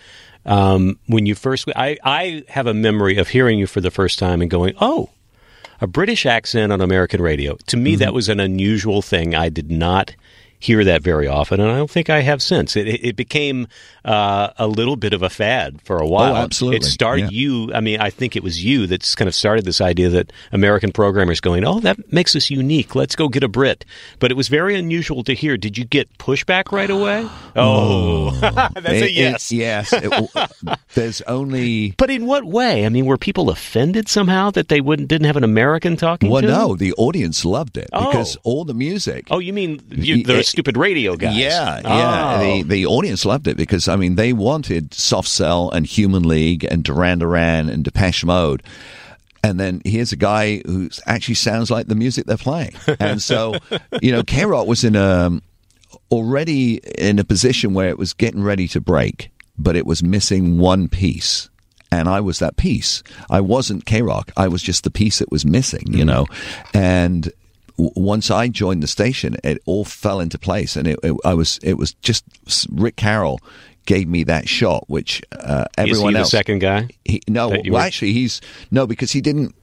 um, when you first. I, I have a memory of hearing you for the first time and going, "Oh, a British accent on American radio." To me, Mm-hmm. that was an unusual thing. I did not hear that very often, and I don't think I have since. It, it, became uh, a little bit of a fad for a while. Oh, absolutely. It started Yeah. you. I mean, I think it was you that's kind of started this idea that American programmers going, "Oh, that makes us unique. Let's go get a Brit." But it was very unusual to hear. Did you get pushback right away? [GASPS] Oh, [LAUGHS] that's It- a it- yes. yes. It- [LAUGHS] there's only. But in what way? I mean, were people offended somehow that they wouldn't didn't have an American talking Well, no, the audience loved it Oh. because all the music. Oh, you mean you, the. Stupid radio guys? Yeah, yeah. Oh. The the audience loved it because I mean they wanted Soft Cell and Human League and Duran Duran and Depeche Mode. And then here's a guy who actually sounds like the music they're playing. And so, [LAUGHS] you know, K Rock was in a already in a position where it was getting ready to break, but it was missing one piece. And I was that piece. I wasn't K Rock. I was just the piece that was missing, you mm. know. And once I joined the station, it all fell into place, and it, it I was it was just Rick Carroll gave me that shot, which uh, Is he everyone the else. second guy? He, no, well, were- actually, he's no because he didn't.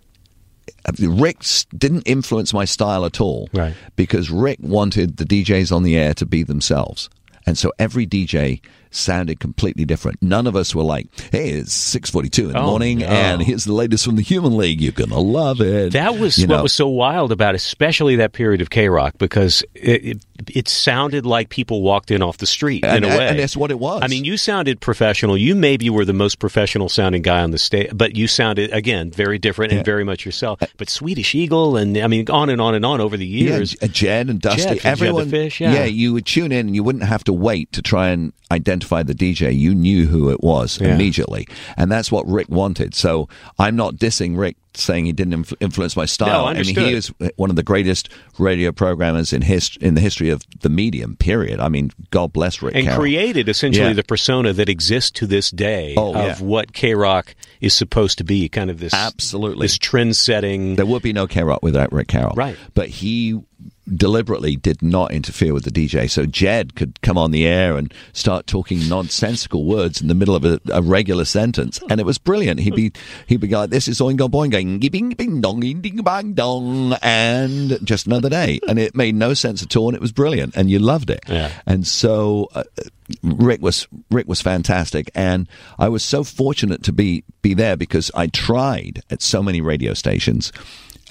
Rick didn't influence my style at all, Right. Because Rick wanted the DJs on the air to be themselves, and so every DJ sounded completely different. None of us were like, "Hey, it's six forty-two in the Oh, morning, no. and here's the latest from the Human League. You're gonna love it." That was You what know. was so wild about, especially that period of K Rock, because it, it it sounded like people walked in off the street and, in a way. and that's what it was. I mean, you sounded professional. You maybe were the most professional sounding guy on the stage, but you sounded again very different and very much yourself. But Swedish Egil, and I mean, on and on and on over the years. J- Jed and Dusty, Jed from Jed the everyone. Fish, yeah. you would tune in and you wouldn't have to wait to try and identify the DJ. You knew who it was Yeah. immediately, and that's what Rick wanted. So I'm not dissing Rick, saying he didn't influ- influence my style. No, and understood. he is one of the greatest radio programmers in hist- in the history of the medium. Period. I mean, God bless Rick and Carroll. created essentially Yeah. the persona that exists to this day Oh, of yeah. what K Rock is supposed to be, kind of this Absolutely. this trend setting. There would be no K Rock without Rick Carroll. Right. But he deliberately did not interfere with the DJ. So Jed could come on the air and start talking nonsensical words in the middle of a, a regular sentence. And it was brilliant. He'd be he'd be like, This is oingo boingo bing bing dong ding bang dong and just another day. And it made no sense at all and it was brilliant and you loved it. Yeah. And so uh, Rick was Rick was fantastic, and I was so fortunate to be be there because I tried at so many radio stations,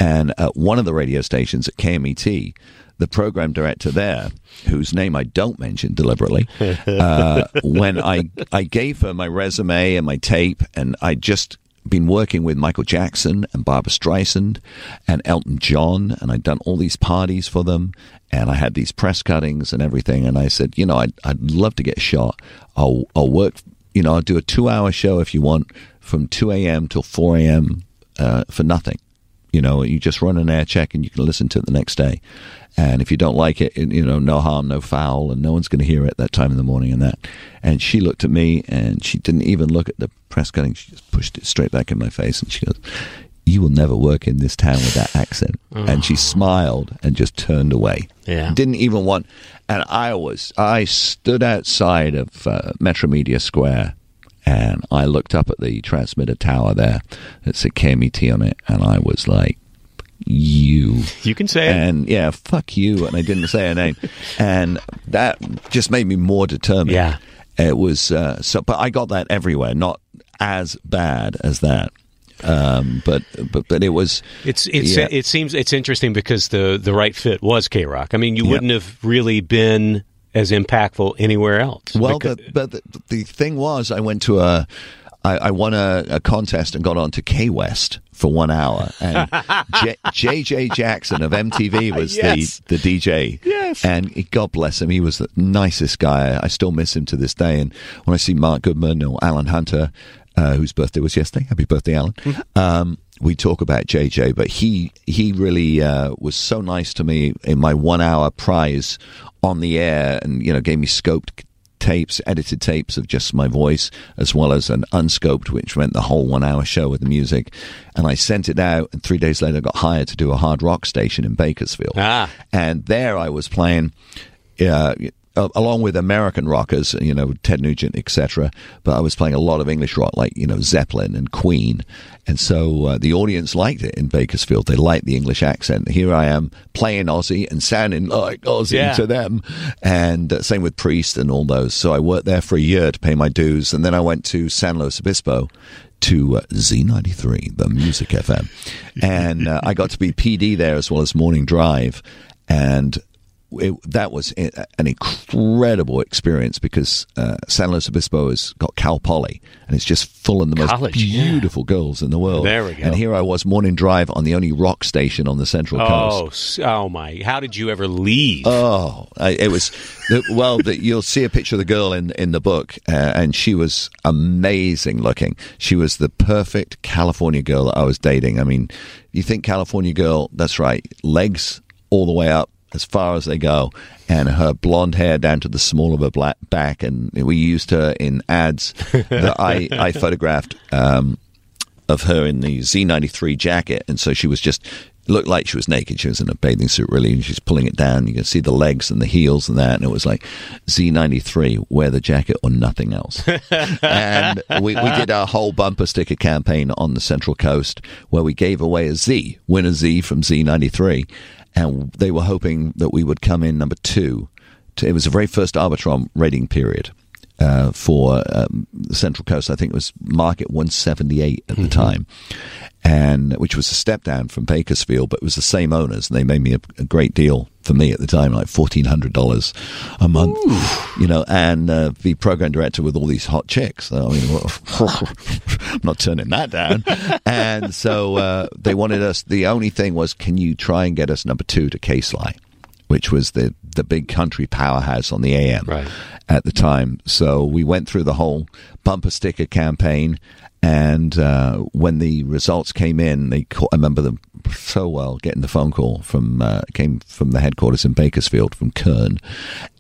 and at one of the radio stations at KMET, the program director there, whose name I don't mention deliberately, [LAUGHS] uh, when I I gave her my resume and my tape, and I'd just been working with Michael Jackson and Barbara Streisand and Elton John, and I'd done all these parties for them, and I had these press cuttings and everything. And I said, you know, I'd, I'd love to get a shot. I'll, I'll work, you know, I'll do a two hour show if you want from 2 a.m. till 4 a.m. Uh, for nothing. You know, you just run an air check and you can listen to it the next day. And if you don't like it, you know, no harm, no foul, and no one's going to hear it that time in the morning and that. And she looked at me and she didn't even look at the press cutting. She just pushed it straight back in my face and she goes, You will never work in this town with that accent. And she smiled and just turned away. Yeah. Didn't even want. And I was, I stood outside of uh, Metromedia Square and I looked up at the transmitter tower there that said KMET on it, and I was like, "You." You can say it. And yeah, fuck you. And I didn't say her name, [LAUGHS] and that just made me more determined. Yeah. it was uh, so. But I got that everywhere, not as bad as that. Um, but but but it was. It's it's Yeah. it seems it's interesting because the the right fit was K Rock. I mean, you Yeah. wouldn't have really been as impactful anywhere else. Well, Because- but, but the, the thing was, I went to a, I, I won a, a contest and got on to K West for one hour, and [LAUGHS] J- JJ Jackson of MTV was Yes. the the DJ. Yes. and he- God bless him, he was the nicest guy. I still miss him to this day. And when I see Mark Goodman or Alan Hunter, uh, whose birthday was yesterday, happy birthday, Alan. Um, we talk about JJ, but he he really uh, was so nice to me in my one hour prize on the air, and you know gave me scoped tapes, edited tapes of just my voice, as well as an unscoped, which meant the whole one hour show with the music. And I sent it out, and three days later, I got hired to do a hard rock station in Bakersfield. Ah. And there I was playing. Uh, uh, along with American rockers, you know, Ted Nugent, etc. But I was playing a lot of English rock, like you know Zeppelin and Queen, and so uh, the audience liked it in Bakersfield. They liked the English accent. Here I am playing Ozzy and sounding like Ozzy Yeah. to them, and uh, same with Priest and all those. So I worked there for a year to pay my dues, and then I went to San Luis Obispo to uh, Z93, the Music FM, [LAUGHS] and uh, I got to be PD there as well as Morning Drive, and it, that was an incredible experience because uh, San Luis Obispo has got Cal Poly, and it's just full of the most College, yeah. beautiful girls in the world. There we go. And here I was, Morning Drive on the only rock station on the Central Coast. Oh, s- oh my! How did you ever leave? Oh, I, it was the, well. The, you'll see a picture of the girl in in the book, uh, and she was amazing looking. She was the perfect California girl that I was dating. I mean, you think California girl? That's right, legs all the way up as far as they go, and her blonde hair down to the small of her black back. And we used her in ads [LAUGHS] that I I photographed. Um, of her in the Z93 jacket, and so she was just looked like she was naked. She was in a bathing suit, really, and she's pulling it down. You can see the legs and the heels and that, and it was like Z93, wear the jacket or nothing else. [LAUGHS] and we, we did our whole bumper sticker campaign on the Central Coast where we gave away a Z, win a Z from Z93, and they were hoping that we would come in number two. To, it was the very first Arbitron rating period uh, for um, the Central Coast. I think it was market 178 at the time, and which was a step down from Bakersfield, but it was the same owners, and they made me a, a great deal for me at the time, like fourteen hundred dollars a month, you know, and uh, the program director with all these hot chicks. I mean, [LAUGHS] I'm not turning that down. and so uh, they wanted us. The only thing was, can you try and get us number two to K-Sly? Which was the the big country powerhouse on the AM Right. at the time. So we went through the whole bumper sticker campaign, and uh, when the results came in, they call, I remember them so well. Getting the phone call from uh, came from the headquarters in Bakersfield from Kern,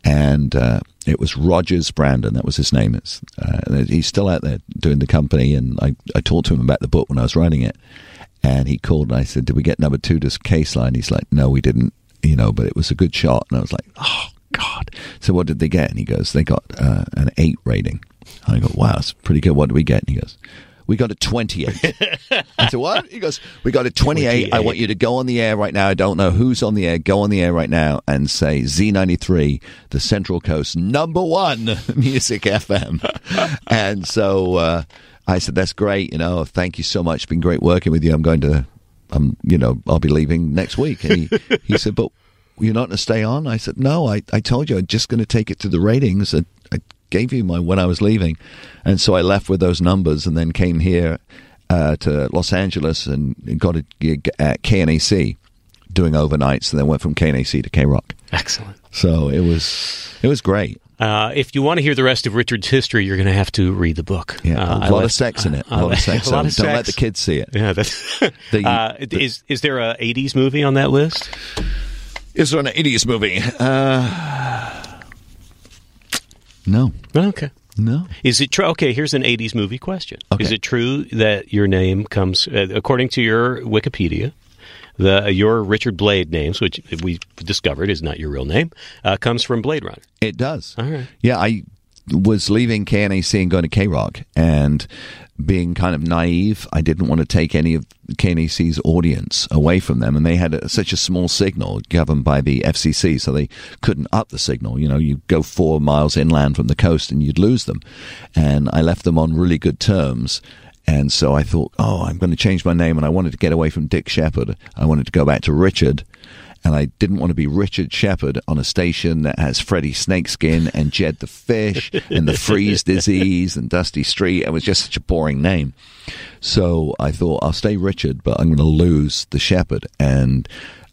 and uh, it was Rogers Brandon. That was his name. It's, uh, he's still out there doing the company, and I I talked to him about the book when I was writing it. And he called and I said, Did we get number two to K-Sly? He's like, No, we didn't, you know, but it was a good shot. And I was like, Oh, God. So what did they get? And he goes, They got uh, an eight rating. I go, Wow, that's pretty good. What did we get? And he goes, We got a 28. I said, What? He goes, We got a 28. I want you to go on the air right now. I don't know who's on the air. Go on the air right now and say Z93, the Central Coast number one [LAUGHS] music FM. and so, uh, I said, "That's great. You know, thank you so much. It's been great working with you. I'm going to, I'm, you know, I'll be leaving next week." And he, [LAUGHS] he said, "But you're not going to stay on?" I said, "No. I, I told you I'm just going to take it to the ratings. I, I gave you my when I was leaving, and so I left with those numbers, and then came here uh, to Los Angeles and got a gig at KNAC doing overnights, and then went from KNAC to K Rock. Excellent. So it was, it was great. Uh, if you want to hear the rest of Richard's history, you're going to have to read the book. Yeah, Uh, a lot let- of sex in it. A lot of sex. [LAUGHS] lot of Don't let the kids see it. Yeah, that's. [LAUGHS] The- [LAUGHS] uh, is is there a '80s movie on that list? Is there an 80s movie? Uh, no, Okay. no. Is it true? Okay, here's an '80s movie question. Okay. Is it true that your name comes, uh, according to your Wikipedia, the your Richard Blade names, which we discovered is not your real name, uh, comes from Blade Runner? It does. All right. Yeah, I was leaving KNAC and going to K Rock, and being kind of naive, I didn't want to take any of KNAC's audience away from them, and they had a, such a small signal governed by the FCC, so they couldn't up the signal. You know, you go four miles inland from the coast, and you'd lose them. And I left them on really good terms. And so I thought, oh, I'm going to change my name, and I wanted to get away from Dick Shepherd. I wanted to go back to Richard. And I didn't want to be Richard Shepherd on a station that has Freddy Snakeskin and Jed the Fish and the Freeze Disease and Dusty Street. It was just such a boring name. So I thought I'll stay Richard, but I'm going to lose the Shepherd. And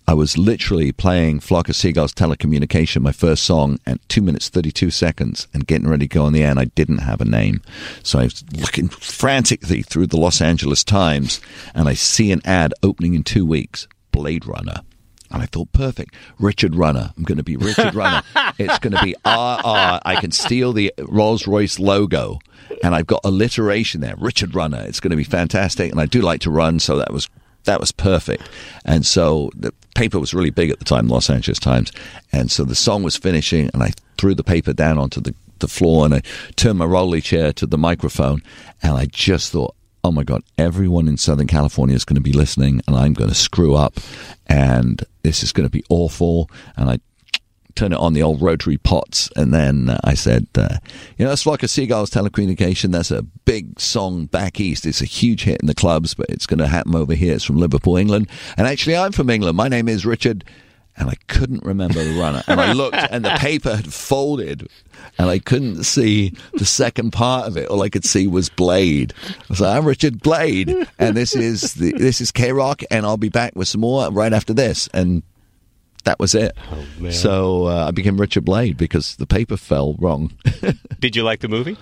I was literally playing Flock of Seagulls Telecommunication, my first song, at two minutes, 32 seconds, and getting ready to go on the air, and I didn't have a name. So I was looking frantically through the Los Angeles Times, and I see an ad opening in two weeks Blade Runner. And I thought, perfect. Richard Runner. I'm going to be Richard Runner. [LAUGHS] it's going to be RR. I can steal the Rolls Royce logo. And I've got alliteration there. Richard Runner. It's going to be fantastic. And I do like to run, so that was that was perfect. And so the paper was really big at the time, Los Angeles Times. And so the song was finishing, and I threw the paper down onto the, the floor and I turned my rolly chair to the microphone. And I just thought, oh my God, everyone in Southern California is going to be listening, and I'm going to screw up, and this is going to be awful. And I turn it on the old rotary pots. And then uh, I said, uh, you know, it's like a Seagulls telecommunication. That's a big song back east. It's a huge hit in the clubs, but it's going to happen over here. It's from Liverpool, England. And actually, I'm from England. My name is Richard. And I couldn't remember the runner. And I looked, and the paper had folded, and I couldn't see the second part of it. All I could see was Blade. I was like, "I'm Richard Blade, and this is the, this is K Rock, and I'll be back with some more right after this." And that was it. Oh, so uh, I became Richard Blade because the paper fell wrong. [LAUGHS] Did you like the movie?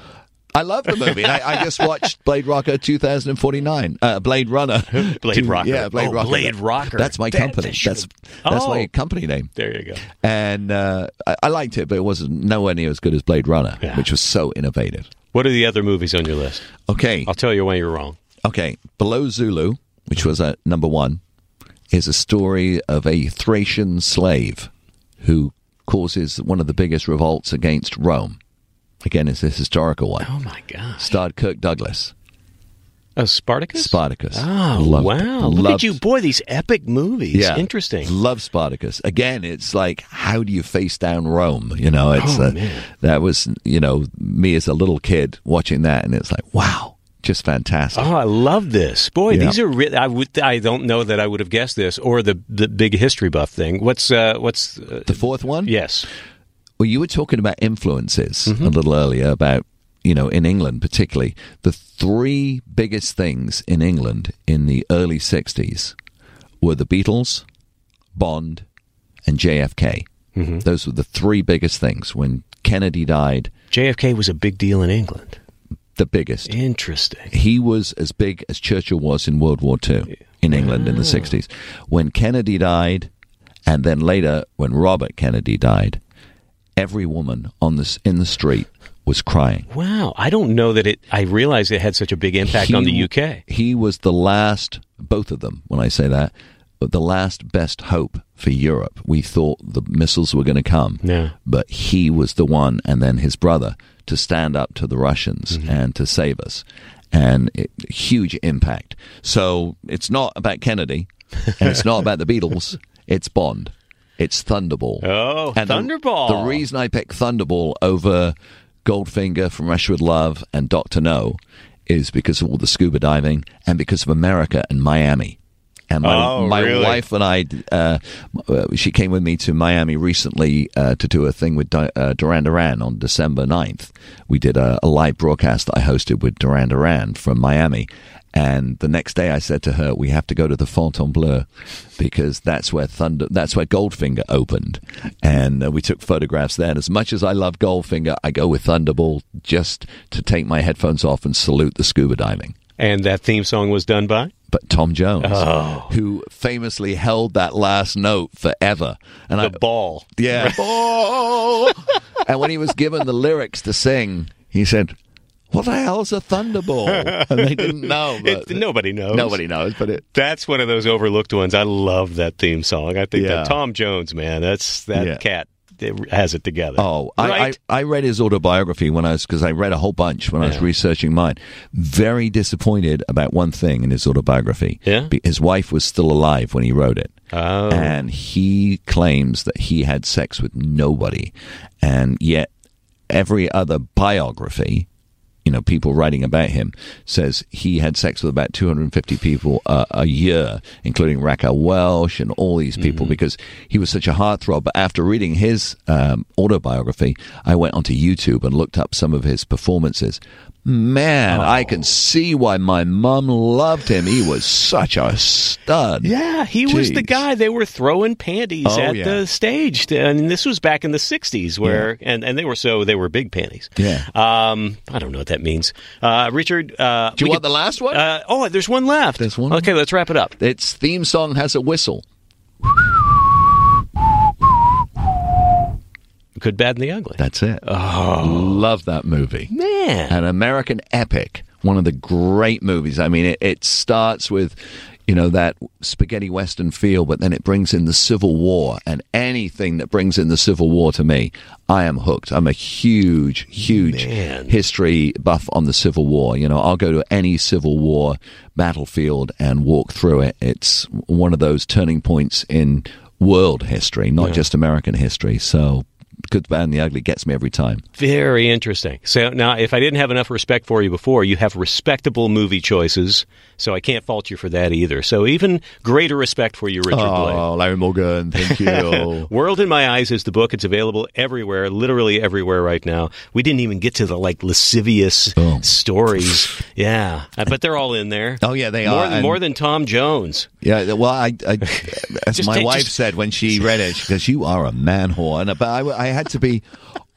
I love the movie. I, I, just watched Blade Rocker 2049. Uh, Blade Runner. [LAUGHS] Blade Rocker. Yeah, Blade oh, Rocker. Blade Rocker. That's my company. that should- that's that's Oh. my company name. There you go. And uh, I, I liked it, but it wasn't nowhere near as good as Blade Runner, Yeah. which was so innovative. What are the other movies on your list? Okay, I'll tell you when you're wrong. okay. Below Zulu, which was at number one, is a story of a Thracian slave who causes one of the biggest revolts against Rome. Again, it's this historical one. Oh my God! Starred Kirk Douglas, Oh, Spartacus? Spartacus. Oh, Loved- wow. Look loved- at you. Boy, these epic movies. Yeah, Interesting. Love Spartacus. Again, it's like how do you face down Rome? You know, it's Oh, uh, man. that was you know me as a little kid watching that, and it's like wow, just fantastic. Oh, I love this. Boy, Yeah. these are re- I would I don't know that I would have guessed this or the the big history buff thing. What's uh what's uh, The fourth one, Yes. Well, you were talking about influences Mm-hmm. a little earlier about you know in England particularly the three biggest things in England in the early '60s were the Beatles, Bond, and JFK. Mm-hmm. Those were the three biggest things. When Kennedy died, JFK was a big deal in England. The biggest. Interesting. he was as big as Churchill was in World War II in England in the ah. 60s. When Kennedy died, and then later when Robert Kennedy died, every woman on this in the street was crying. Wow. I don't know that it I realized it had such a big impact on the UK. He was the last, both of them, when I say that, the last best hope for Europe. We thought the missiles were going to come, Yeah. but he was the one, and then his brother, to stand up to the Russians Mm-hmm. and to save us. And it, huge impact. So it's not about Kennedy, and it's not about the Beatles. [LAUGHS] It's Bond. It's Thunderball. Oh, And Thunderball. The, reason I picked Thunderball over Goldfinger from Russia with Love and Doctor No is because of all the scuba diving and because of America and Miami. And my, Oh, my really? wife and I, uh, uh, she came with me to Miami recently uh, to do a thing with uh, Duran Duran on December 9th. We did a, a live broadcast that I hosted with Duran Duran from Miami. And the next day I said to her, we have to go to the Fontainebleau because that's where Thunder, that's where Goldfinger opened. And uh, we took photographs there. And as much as I love Goldfinger, I go with Thunderball just to take my headphones off and salute the scuba diving And that theme song was done by? But Tom Jones, Oh. who famously held that last note forever. And The I, ball. yeah, Oh! [LAUGHS] and when he was given the lyrics to sing, he said, "What the hell's a thunderball?" And they didn't [LAUGHS] know. It, nobody knows. nobody knows, but it. That's one of those overlooked ones. I love that theme song. I think Yeah. that Tom Jones, man, that's that Yeah. cat that has it together. Oh, I, right? I, I read his autobiography when I was because I read a whole bunch when I was researching mine. Very disappointed about one thing in his autobiography. Yeah? His wife was still alive when he wrote it. Oh. and he claims that he had sex with nobody, and yet every other biography you know people writing about him says he had sex with about 250 people uh, a year, including Raquel Welch and all these people because he was such a heartthrob. But after reading his um, autobiography, I went onto YouTube and looked up some of his performances. Man, I can see why my mum loved him. He was such a stud. Yeah, he was the guy they were throwing panties Oh, at yeah. the stage, and this was back in the '60s, where and and they were so they were big panties. Yeah. Um, I don't know what that means. Uh, Richard, uh, Do you want could- the last one? Uh, oh, there's one left. There's one? Okay, let's wrap it up. its theme song has a whistle. Good, bad, and the ugly. That's it. Oh. Love that movie. Man, An American epic. One of the great movies. I mean, it, it starts with, you know, that spaghetti western feel, but then it brings in the Civil War. And anything that brings in the Civil War to me, I am hooked. I'm a huge, huge Man. history buff on the Civil War. You know, I'll go to any Civil War battlefield and walk through it. It's one of those turning points in world history, not just American history. So, Good, Bad, and the Ugly gets me every time. very interesting. So now, if I didn't have enough respect for you before, you have respectable movie choices, so I can't fault you for that either. So even greater respect for you, Richard Blade. Oh, Larry Morgan, thank [LAUGHS] you. World in My Eyes is the book. It's available everywhere, literally everywhere right now. We didn't even get to the like lascivious Oh. stories. Yeah, but they're all in there. Oh, yeah, they more are, Than, more than Tom Jones. yeah, well, I, I [LAUGHS] as Just my take- wife just- said when she read it, she goes, "You are a man whore," and but I, I had to be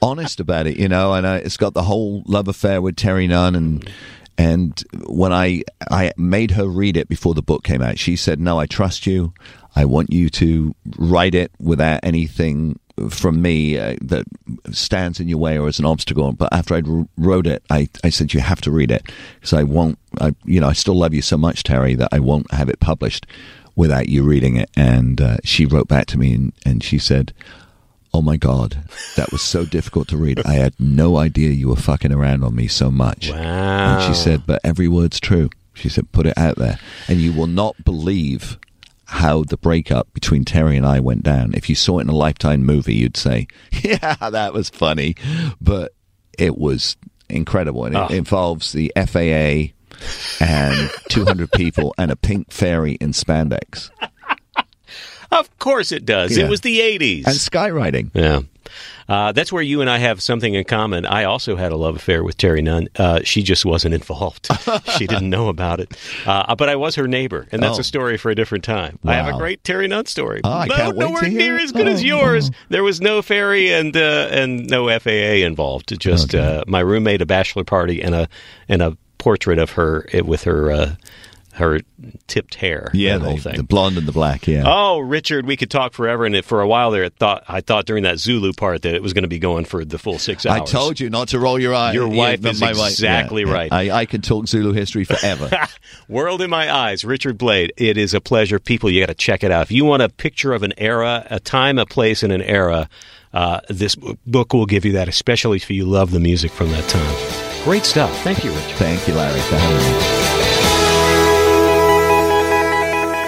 honest about it, you know. And I, it's got the whole love affair with Terri Nunn, and and when I I made her read it before the book came out, she said, "No, I trust you. I want you to write it without anything." From me uh, that stands in your way or as an obstacle, but after I wrote it, I, I said you have to read it because I won't. I you know I still love you so much, Terri, that I won't have it published without you reading it. And uh, she wrote back to me and, and she said, Oh my God, that was so difficult to read. I had no idea you were fucking around on me so much. Wow. And she said, But every word's true. She said, Put it out there. And you will not believe how the breakup between Terri and I went down. If you saw it in a Lifetime movie, you'd say, [LAUGHS] Yeah, that was funny. But it was incredible. And it Oh. involves the FAA and 200 people and a pink fairy in spandex Of course it does. Yeah. It was the 80s. and skywriting. Yeah. Uh, that's where you and I have something in common. I also had a love affair with Terri Nunn. Uh, she just wasn't involved. [LAUGHS] she didn't know about it. Uh, but I was her neighbor, and that's Oh. a story for a different time. I have a great Terri Nunn story. Oh, I no, nowhere to hear near as good as Oh, yours. There was no ferry and uh, and no FAA involved. Just uh, my roommate, a bachelor party, and a and a portrait of her eh, with her uh, her tipped hair. Yeah, the, thing. the blonde and the black. Yeah. Oh, Richard, we could talk forever, and for a while there, it thought I thought during that Zulu part that it was going to be going for the full six hours. I told you not to roll your eyes. Your wife Yeah, is my wife- exactly yeah, yeah. right. I, I could talk Zulu history forever. [LAUGHS] World in My Eyes, Richard Blade. It is a pleasure. People, you got to check it out. If you want a picture of an era, a time, a place, and an era, uh, this book will give you that, especially if you love the music from that time. Great stuff. Thank you, Richard. Thank you, Larry, for having me.